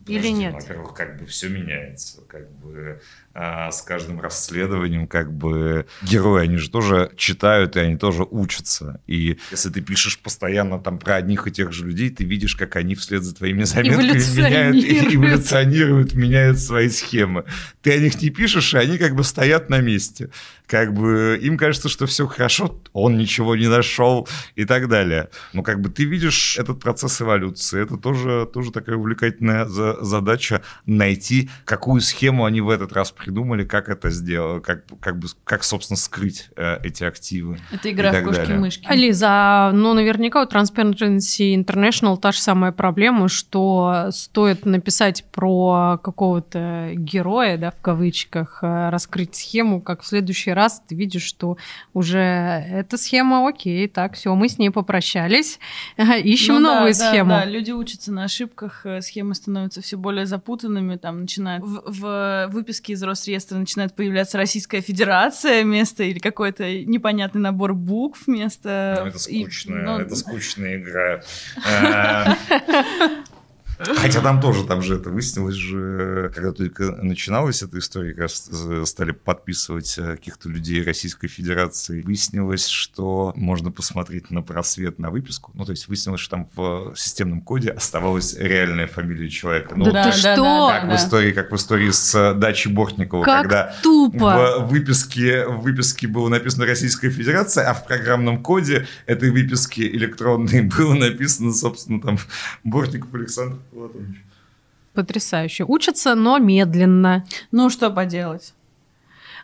Speaker 1: Или
Speaker 3: Подожди,
Speaker 1: нет?
Speaker 3: Во-первых, как бы все меняется. Как бы с каждым расследованием, как бы герои, они же тоже читают, и они тоже учатся. И если ты пишешь постоянно там про одних и тех же людей, ты видишь, как они вслед за твоими заметками меняют,
Speaker 1: Эволюционируют.
Speaker 3: эволюционируют, меняют свои схемы. Ты о них не пишешь, и они как бы стоят на месте. Как бы им кажется, что все хорошо, он ничего не нашел и так далее. Но как бы ты видишь этот процесс эволюции. Это тоже, тоже такая увлекательная за- задача найти, какую схему они в этот раз придумали, как это сделать, как, как, бы, как собственно, скрыть э, эти активы.
Speaker 2: Это игра в кошки-мышки.
Speaker 1: Лиза, ну наверняка у Transparency International та же самая проблема, что стоит написать про какого-то героя, да, в кавычках, э, раскрыть схему, как в следующий раз ты видишь, что уже эта схема, окей, так, все, мы с ней попрощались, ищем
Speaker 2: Ну да,
Speaker 1: новую
Speaker 2: да,
Speaker 1: схему.
Speaker 2: Да, люди учатся на ошибках, э, схемы становятся все более запутанными, там начинают в, в выписке из Росреестра начинает появляться Российская Федерация вместо или какой-то непонятный набор букв вместо...
Speaker 3: Ну, это
Speaker 2: и-
Speaker 3: скучная,
Speaker 2: ну,
Speaker 3: это скучная игра. Хотя там тоже, там же это выяснилось же, когда только начиналась эта история, как раз стали подписывать э, каких-то людей Российской Федерации, выяснилось, что можно посмотреть на просвет на выписку. Ну, то есть выяснилось, что там в системном коде оставалась реальная фамилия человека. Ну,
Speaker 1: Да ты что?
Speaker 3: как в истории, как в истории с э, дачей Бортникова,
Speaker 1: Как
Speaker 3: когда
Speaker 1: тупо!
Speaker 3: в выписке, в выписке было написано Российская Федерация, а в программном коде этой выписки электронной было написано, собственно, там Бортников Александр Платонович.
Speaker 1: Потрясающе. Учатся, но медленно.
Speaker 2: Ну, что поделать.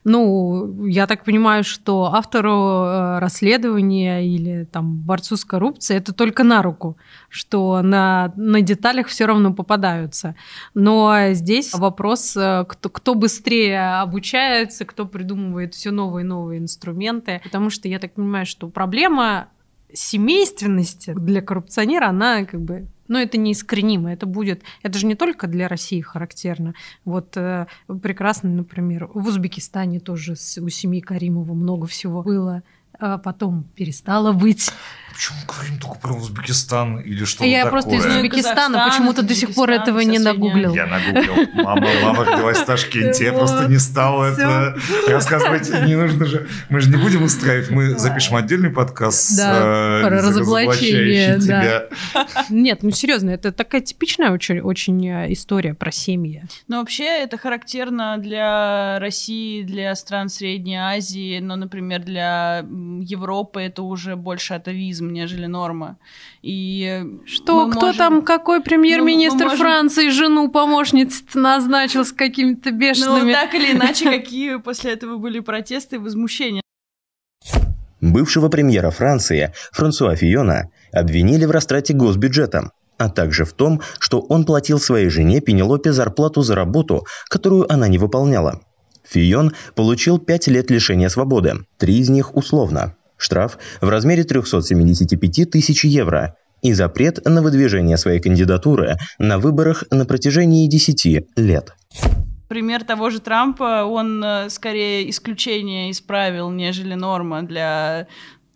Speaker 1: ну, я так понимаю, что автору э, расследования или там борцу с коррупцией это только на руку, что на, на деталях все равно попадаются. Но здесь вопрос, э, кто, кто быстрее обучается, кто придумывает все новые и новые инструменты. Потому что я так понимаю, что проблема семейственности для коррупционера, она как бы но это неискоренимо, это будет, это же не только для России характерно. Вот э, прекрасно, например, в Узбекистане тоже у семьи Каримова много всего было а потом перестало быть.
Speaker 3: Почему мы говорим только про Узбекистан или что
Speaker 1: Я
Speaker 3: такое?
Speaker 1: просто из Узбекистана почему-то до сих пор этого не нагуглил.
Speaker 3: Я нагуглил. Мама, мама родилась в Ташкенте, я просто не стал это рассказывать. Не нужно же. Мы же не будем устраивать. Мы запишем отдельный подкаст
Speaker 1: да,
Speaker 3: э,
Speaker 1: про разоблачение. Да.
Speaker 3: тебя.
Speaker 1: Нет, ну серьезно, это такая типичная очень, очень э, история про семьи.
Speaker 2: Ну вообще это характерно для России, для стран Средней Азии, но, например, для Европы это уже больше атовизм, нежели норма. И
Speaker 1: что, кто можем... там, какой премьер-министр ну, можем... Франции жену помощницу назначил с какими-то бешеными...
Speaker 2: Ну, так или иначе, какие после этого были протесты и возмущения.
Speaker 5: Бывшего премьера Франции Франсуа Фиона обвинили в растрате госбюджета, а также в том, что он платил своей жене Пенелопе зарплату за работу, которую она не выполняла. Фион получил 5 лет лишения свободы, три из них условно. Штраф в размере 375 тысяч евро и запрет на выдвижение своей кандидатуры на выборах на протяжении 10 лет.
Speaker 2: Пример того же Трампа, он э, скорее исключение исправил, нежели норма для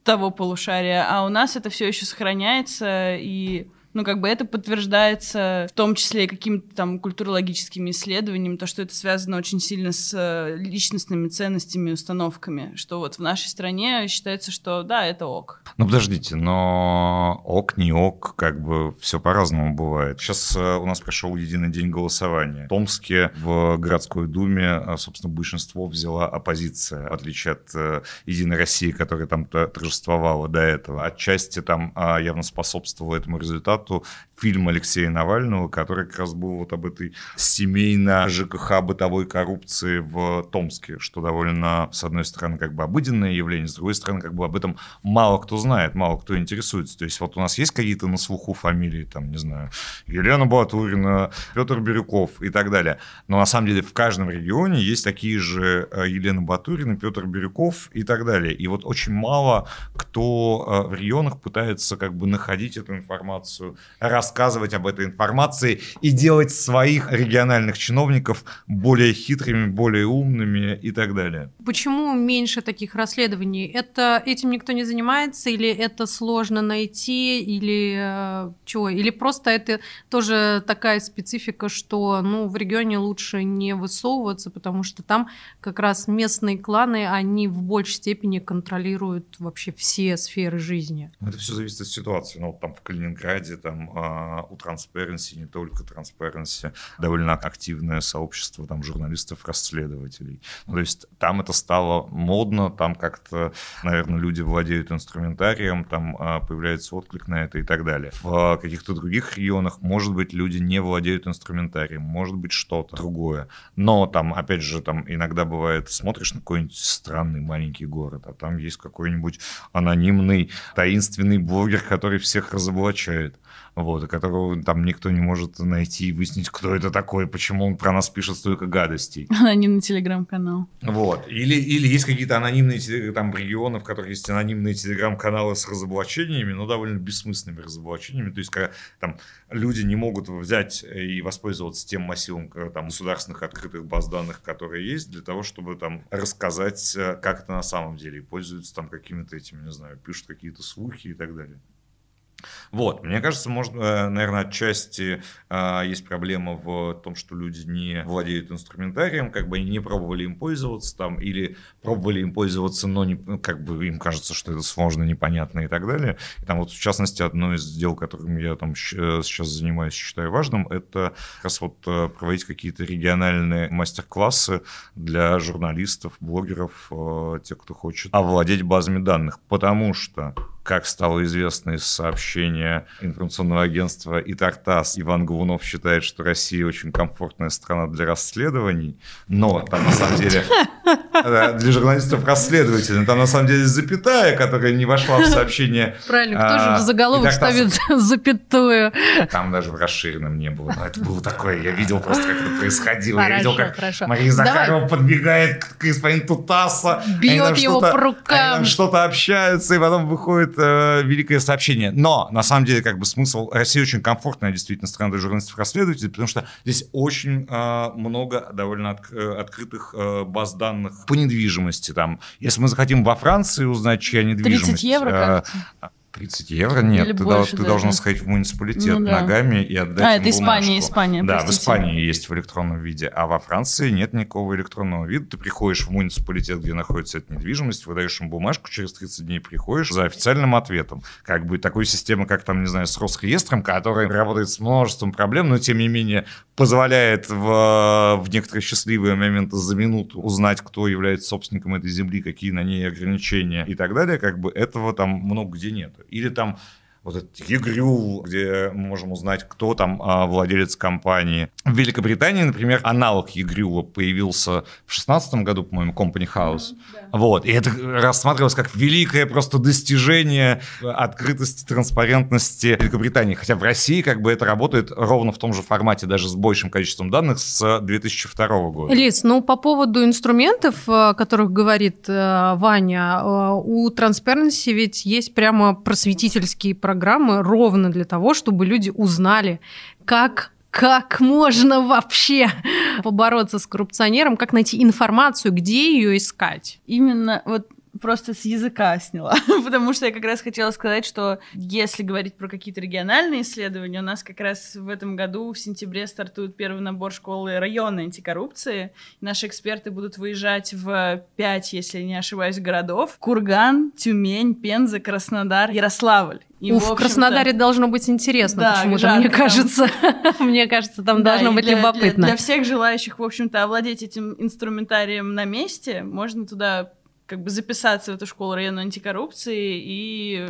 Speaker 2: того полушария, а у нас это все еще сохраняется, и ну, как бы это подтверждается в том числе и какими-то там культурологическими исследованиями, то, что это связано очень сильно с э, личностными ценностями и установками, что вот в нашей стране считается, что да, это ок.
Speaker 3: Ну, подождите, но ок, не ок, как бы все по-разному бывает. Сейчас э, у нас прошел единый день голосования. В Томске в городской думе, э, собственно, большинство взяла оппозиция, в отличие от Единой России, которая там торжествовала до этого. Отчасти там а, явно способствовало этому результату дату фильм Алексея Навального, который как раз был вот об этой семейно ЖКХ бытовой коррупции в Томске, что довольно, с одной стороны, как бы обыденное явление, с другой стороны, как бы об этом мало кто знает, мало кто интересуется. То есть вот у нас есть какие-то на слуху фамилии, там, не знаю, Елена Батурина, Петр Бирюков и так далее. Но на самом деле в каждом регионе есть такие же э, Елена Батурина, Петр Бирюков и так далее. И вот очень мало кто э, в регионах пытается как бы находить эту информацию, рассказывать об этой информации и делать своих региональных чиновников более хитрыми, более умными и так далее.
Speaker 1: Почему меньше таких расследований? Это этим никто не занимается или это сложно найти или э, чего? Или просто это тоже такая специфика, что ну в регионе лучше не высовываться, потому что там как раз местные кланы, они в большей степени контролируют вообще все сферы жизни.
Speaker 3: Это все зависит от ситуации. Ну, там в Калининграде там а, у Transparency, не только Transparency, довольно активное сообщество там журналистов-расследователей. Ну, то есть там это стало модно, там как-то, наверное, люди владеют инструментарием, там а, появляется отклик на это и так далее. В каких-то других регионах, может быть, люди не владеют инструментарием, может быть, что-то другое. Но там, опять же, там иногда бывает, смотришь на какой-нибудь странный маленький город, а там есть какой-нибудь анонимный, таинственный блогер, который всех разоблачает вот, которого там никто не может найти и выяснить, кто это такой, почему он про нас пишет столько гадостей.
Speaker 2: Анонимный телеграм-канал.
Speaker 3: Вот. Или, или есть какие-то анонимные там регионы, в которых есть анонимные телеграм-каналы с разоблачениями, но довольно бессмысленными разоблачениями. То есть, когда там люди не могут взять и воспользоваться тем массивом там, государственных открытых баз данных, которые есть, для того, чтобы там рассказать, э, как это на самом деле, и пользуются там какими-то этими, не знаю, пишут какие-то слухи и так далее. Вот, мне кажется, можно, э, наверное, отчасти э, есть проблема в том, что люди не владеют инструментарием, как бы не пробовали им пользоваться там, или пробовали им пользоваться, но не, ну, как бы им кажется, что это сложно, непонятно и так далее. И там вот, в частности, одно из дел, которым я там э, сейчас занимаюсь, считаю важным, это как раз вот проводить какие-то региональные мастер-классы для журналистов, блогеров, тех, кто хочет овладеть базами данных, потому что как стало известно из сообщения информационного агентства и Тартас, Иван Голунов считает, что Россия очень комфортная страна для расследований, но там на самом деле для журналистов-расследователей, там на самом деле запятая, которая не вошла в сообщение.
Speaker 1: Правильно, кто же в а, заголовок ставит запятую?
Speaker 3: Там даже в расширенном не было, но это было такое, я видел просто, как это происходило, я видел, как Мария Захарова подбегает к господину Тутаса,
Speaker 1: бьет его по рукам,
Speaker 3: что-то общаются, и потом выходит э, великое сообщение. Но, на самом деле, как бы смысл... Россия очень комфортная действительно страна для журналистов-расследователей, потому что здесь очень э, много довольно от, э, открытых э, баз данных по недвижимости. Там. Если мы захотим во Франции узнать, чья недвижимость...
Speaker 2: 30 евро, э.
Speaker 3: 30 евро? Нет, Или ты, больше ты должен сходить в муниципалитет ну, да. ногами и отдать
Speaker 2: А, это Испания, Испания,
Speaker 3: Да, простите. в Испании есть в электронном виде, а во Франции нет никакого электронного вида. Ты приходишь в муниципалитет, где находится эта недвижимость, выдаешь им бумажку, через 30 дней приходишь за официальным ответом. Как бы такой системы, как там, не знаю, с Росреестром, которая работает с множеством проблем, но тем не менее позволяет в, в некоторые счастливые моменты за минуту узнать, кто является собственником этой земли, какие на ней ограничения и так далее, как бы этого там много где нет. Или там вот этот егрю, где мы можем узнать, кто там а, владелец компании. В Великобритании, например, аналог егрюва появился в шестнадцатом году, по-моему, Company House. Mm, да. Вот, и это рассматривалось как великое просто достижение открытости, транспарентности Великобритании. Хотя в России как бы это работает ровно в том же формате, даже с большим количеством данных с 2002 года.
Speaker 1: Лиз, ну по поводу инструментов, о которых говорит э, Ваня, э, у Transparency ведь есть прямо просветительские программы программы ровно для того, чтобы люди узнали, как как можно вообще побороться с коррупционером, как найти информацию, где ее искать.
Speaker 2: Именно вот просто с языка сняла, потому что я как раз хотела сказать, что если говорить про какие-то региональные исследования, у нас как раз в этом году в сентябре стартует первый набор школы района антикоррупции. Наши эксперты будут выезжать в пять, если не ошибаюсь, городов. Курган, Тюмень, Пенза, Краснодар, Ярославль.
Speaker 1: И, Уф, в Краснодаре должно быть интересно да, почему-то, мне кажется. мне кажется, там должно быть любопытно.
Speaker 2: для всех желающих, в общем-то, овладеть этим инструментарием на месте, можно туда как бы записаться в эту школу районной антикоррупции и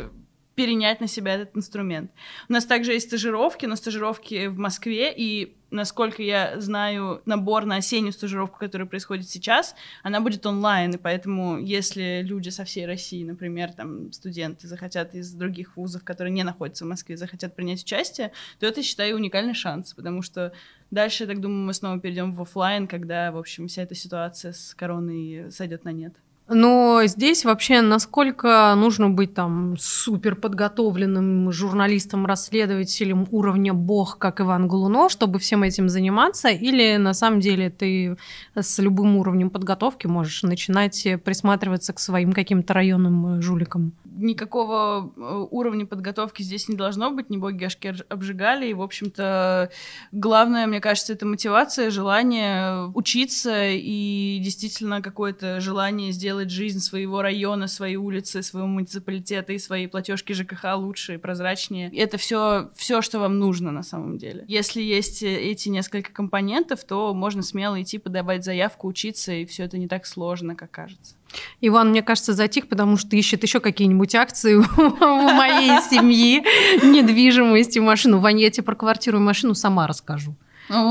Speaker 2: перенять на себя этот инструмент. У нас также есть стажировки, но стажировки в Москве, и, насколько я знаю, набор на осеннюю стажировку, которая происходит сейчас, она будет онлайн, и поэтому, если люди со всей России, например, там, студенты захотят из других вузов, которые не находятся в Москве, захотят принять участие, то это, считаю, уникальный шанс, потому что дальше, я так думаю, мы снова перейдем в офлайн, когда, в общем, вся эта ситуация с короной сойдет на нет.
Speaker 1: Но здесь вообще насколько нужно быть там супер подготовленным журналистом, расследователем уровня бог, как Иван Голунов, чтобы всем этим заниматься, или на самом деле ты с любым уровнем подготовки можешь начинать присматриваться к своим каким-то районным жуликам?
Speaker 2: Никакого э, уровня подготовки здесь не должно быть, не боги Ашкер обжигали, и, в общем-то, главное, мне кажется, это мотивация, желание учиться и действительно какое-то желание сделать жизнь своего района, своей улицы, своего муниципалитета и свои платежки ЖКХ лучше и прозрачнее. Это все, все, что вам нужно на самом деле. Если есть эти несколько компонентов, то можно смело идти подавать заявку, учиться, и все это не так сложно, как кажется.
Speaker 1: Иван, мне кажется, затих, потому что ищет еще какие-нибудь акции у моей семьи, недвижимость и машину. Ваня, я тебе про квартиру и машину сама расскажу.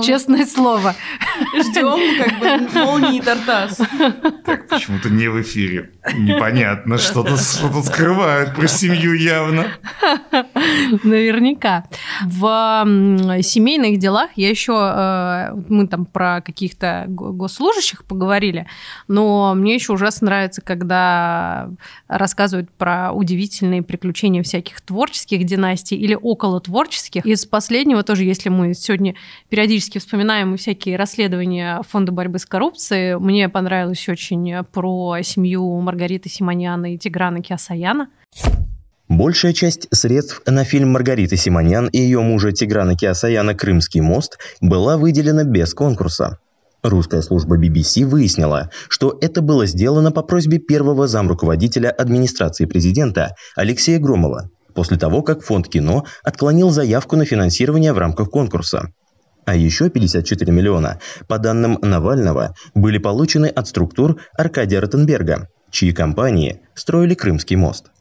Speaker 1: Честное слово.
Speaker 2: Ждем как бы молнии Тартас.
Speaker 3: Так, почему-то не в эфире. Непонятно, что-то что скрывают про семью явно.
Speaker 1: Наверняка. В семейных делах я еще, э, мы там про каких-то госслужащих поговорили, но мне еще ужасно нравится, когда рассказывают про удивительные приключения всяких творческих династий или около творческих. Из последнего тоже, если мы сегодня периодически периодически вспоминаем всякие расследования Фонда борьбы с коррупцией. Мне понравилось очень про семью Маргариты Симоняна и Тиграна Киасаяна.
Speaker 5: Большая часть средств на фильм Маргариты Симонян и ее мужа Тиграна Киасаяна «Крымский мост» была выделена без конкурса. Русская служба BBC выяснила, что это было сделано по просьбе первого замруководителя администрации президента Алексея Громова, после того, как фонд кино отклонил заявку на финансирование в рамках конкурса. А еще 54 миллиона, по данным Навального, были получены от структур Аркадия Ротенберга, чьи компании строили Крымский мост.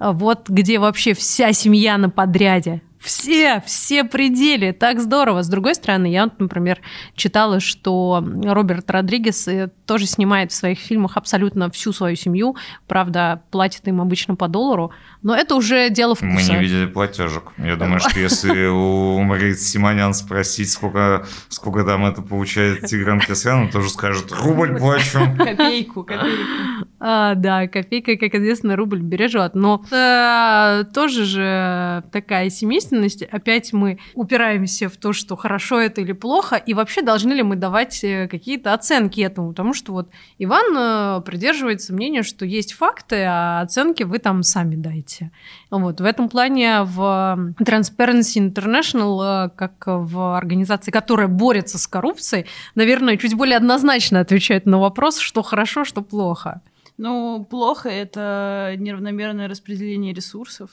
Speaker 1: вот где вообще вся семья на подряде. Все, все пределы, так здорово. С другой стороны, я, например, читала, что Роберт Родригес э, тоже снимает в своих фильмах абсолютно всю свою семью. Правда, платит им обычно по доллару, но это уже дело вкуса.
Speaker 3: Мы не видели платежек. Я думаю, что если у Маргариты Симонян спросить, сколько, сколько там это получает Тигран Касьян, он тоже скажет, рубль плачу.
Speaker 2: Копейку, копейку.
Speaker 1: А, да, копейка, как известно, рубль бережет. Но э, тоже же такая семейственность. Опять мы упираемся в то, что хорошо это или плохо, и вообще должны ли мы давать э, какие-то оценки этому. Потому что вот Иван э, придерживается мнения, что есть факты, а оценки вы там сами дайте. Вот. В этом плане в Transparency International, э, как в организации, которая борется с коррупцией, наверное, чуть более однозначно отвечает на вопрос, что хорошо, что плохо.
Speaker 2: Ну, плохо это неравномерное распределение ресурсов.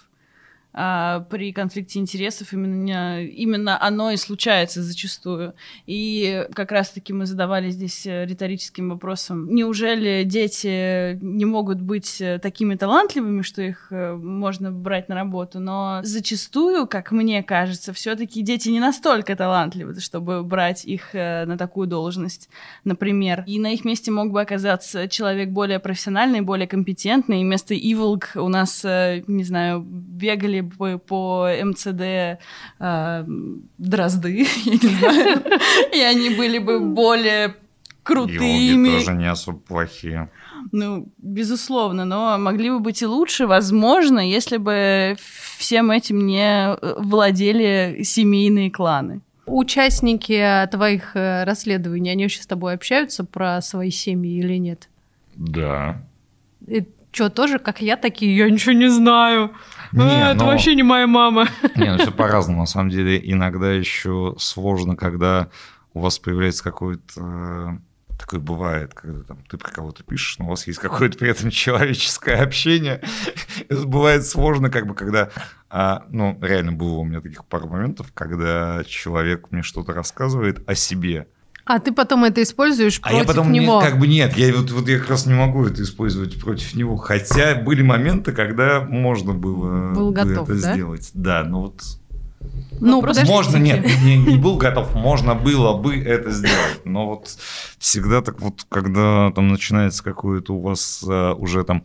Speaker 2: А, при конфликте интересов именно, именно оно и случается зачастую. И как раз-таки мы задавали здесь э, риторическим вопросом, неужели дети не могут быть э, такими талантливыми, что их э, можно брать на работу, но зачастую, как мне кажется, все-таки дети не настолько талантливы, чтобы брать их на такую должность, например. И на их месте мог бы оказаться человек более профессиональный, более компетентный, и вместо Иволг у нас, не знаю, бегали бы по МЦД э, дрозды, я не знаю, и они были бы более крутыми.
Speaker 3: Иволги тоже не особо плохие.
Speaker 2: Ну, безусловно, но могли бы быть и лучше, возможно, если бы всем этим не владели семейные кланы.
Speaker 1: Участники твоих э, расследований, они вообще с тобой общаются про свои семьи или нет?
Speaker 3: Да.
Speaker 1: И что, тоже как я такие? Я ничего не знаю.
Speaker 3: Не,
Speaker 1: а, это
Speaker 3: но...
Speaker 1: вообще не моя мама.
Speaker 3: Не, ну все по-разному. На самом деле, иногда еще сложно, когда у вас появляется какой-то такое бывает, когда там, ты про кого-то пишешь, но у вас есть какое-то при этом человеческое общение. Это бывает сложно, как бы, когда... А, ну, реально было у меня таких пару моментов, когда человек мне что-то рассказывает о себе,
Speaker 1: а ты потом это используешь
Speaker 3: а
Speaker 1: против
Speaker 3: я потом
Speaker 1: него?
Speaker 3: Не, как бы нет, я вот, вот я как раз не могу это использовать против него. Хотя были моменты, когда можно было
Speaker 1: был готов,
Speaker 3: это
Speaker 1: да?
Speaker 3: сделать. Да, но вот
Speaker 1: ну,
Speaker 3: ну можно, нет, не, не был готов, можно было бы это сделать, но вот всегда так вот, когда там начинается какое-то у вас а, уже там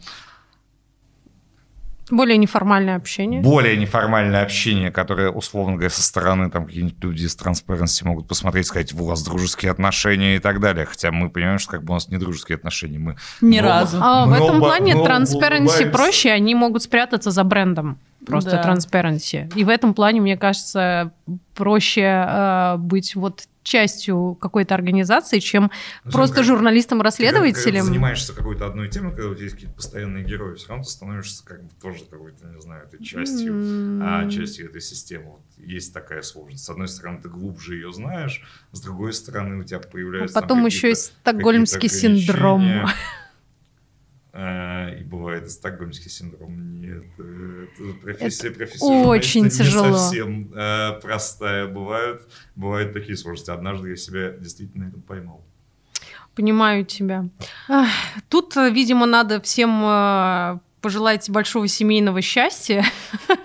Speaker 1: более неформальное общение.
Speaker 3: Более неформальное общение, которое, условно говоря, со стороны там какие-нибудь люди из Transparency могут посмотреть, сказать, у вас дружеские отношения и так далее. Хотя мы понимаем, что как бы у нас не дружеские отношения. Мы,
Speaker 2: Ни
Speaker 3: мы
Speaker 2: разу.
Speaker 1: А в этом
Speaker 3: оба-
Speaker 1: плане
Speaker 3: оба
Speaker 1: Transparency
Speaker 3: улыбаемся.
Speaker 1: проще, они могут спрятаться за брендом. Просто
Speaker 2: Да.
Speaker 1: Transparency. И в этом плане, мне кажется, проще э, быть вот частью какой-то организации, чем
Speaker 3: Ну,
Speaker 1: просто
Speaker 3: как- Когда, когда
Speaker 1: журналистом-расследователем.
Speaker 3: ты занимаешься какой-то одной темой, когда у тебя есть какие-то постоянные герои, все равно ты становишься как бы тоже какой-то, не знаю, этой частью, а,
Speaker 1: М.
Speaker 3: частью этой системы. Вот есть такая сложность. С одной стороны, ты глубже ее знаешь, с другой стороны, у тебя
Speaker 1: А
Speaker 3: появляются... там
Speaker 1: потом еще есть стокгольмский синдром.
Speaker 3: А, И бывает и стокгольмский синдром. Нет, это профессия профессиональная.
Speaker 1: очень
Speaker 3: не
Speaker 1: тяжело.
Speaker 3: совсем э, простая. Бывают, бывают такие сложности. Однажды я себя действительно поймал.
Speaker 1: Понимаю тебя. Тут, видимо, надо всем э, пожелать большого семейного счастья.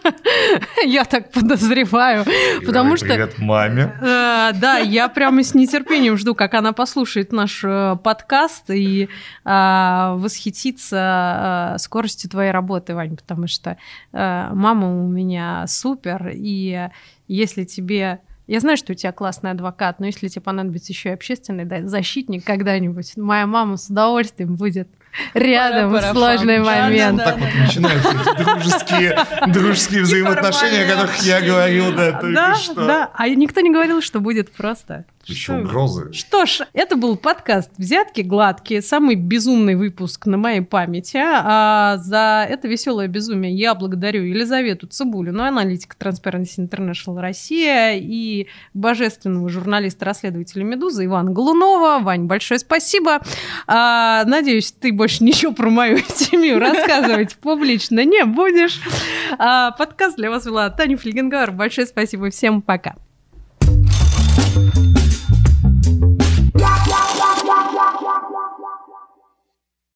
Speaker 1: Я так подозреваю. Потому что-
Speaker 3: Привет маме.
Speaker 1: Э, Да, я прямо с нетерпением жду, как она послушает наш э, подкаст и а, восхитится э, скоростью твоей работы, Вань, потому что э, мама у меня супер, и если тебе... Я знаю, что у тебя классный адвокат, но если тебе понадобится еще и общественный да, защитник когда-нибудь, моя мама с удовольствием будет рядом сложный момент.
Speaker 3: Так вот начинаются дружеские, дружеские взаимоотношения, о которых я говорил, да, только
Speaker 1: Да,
Speaker 3: что.
Speaker 1: да, а никто не говорил, что будет просто.
Speaker 3: Еще
Speaker 1: Что-
Speaker 3: угрозы.
Speaker 1: Что ж, это был подкаст «Взятки гладкие», самый безумный выпуск на моей памяти. А за это веселое безумие я благодарю Елизавету Цибулину, аналитика Transparency International Россия и божественного журналиста-расследователя «Медузы» Ивана Голунова. Вань, большое спасибо. А, надеюсь, ты больше ничего про мою семью рассказывать публично не будешь. А, подкаст для вас вела Таня Фельгенгар. Большое спасибо. Всем пока.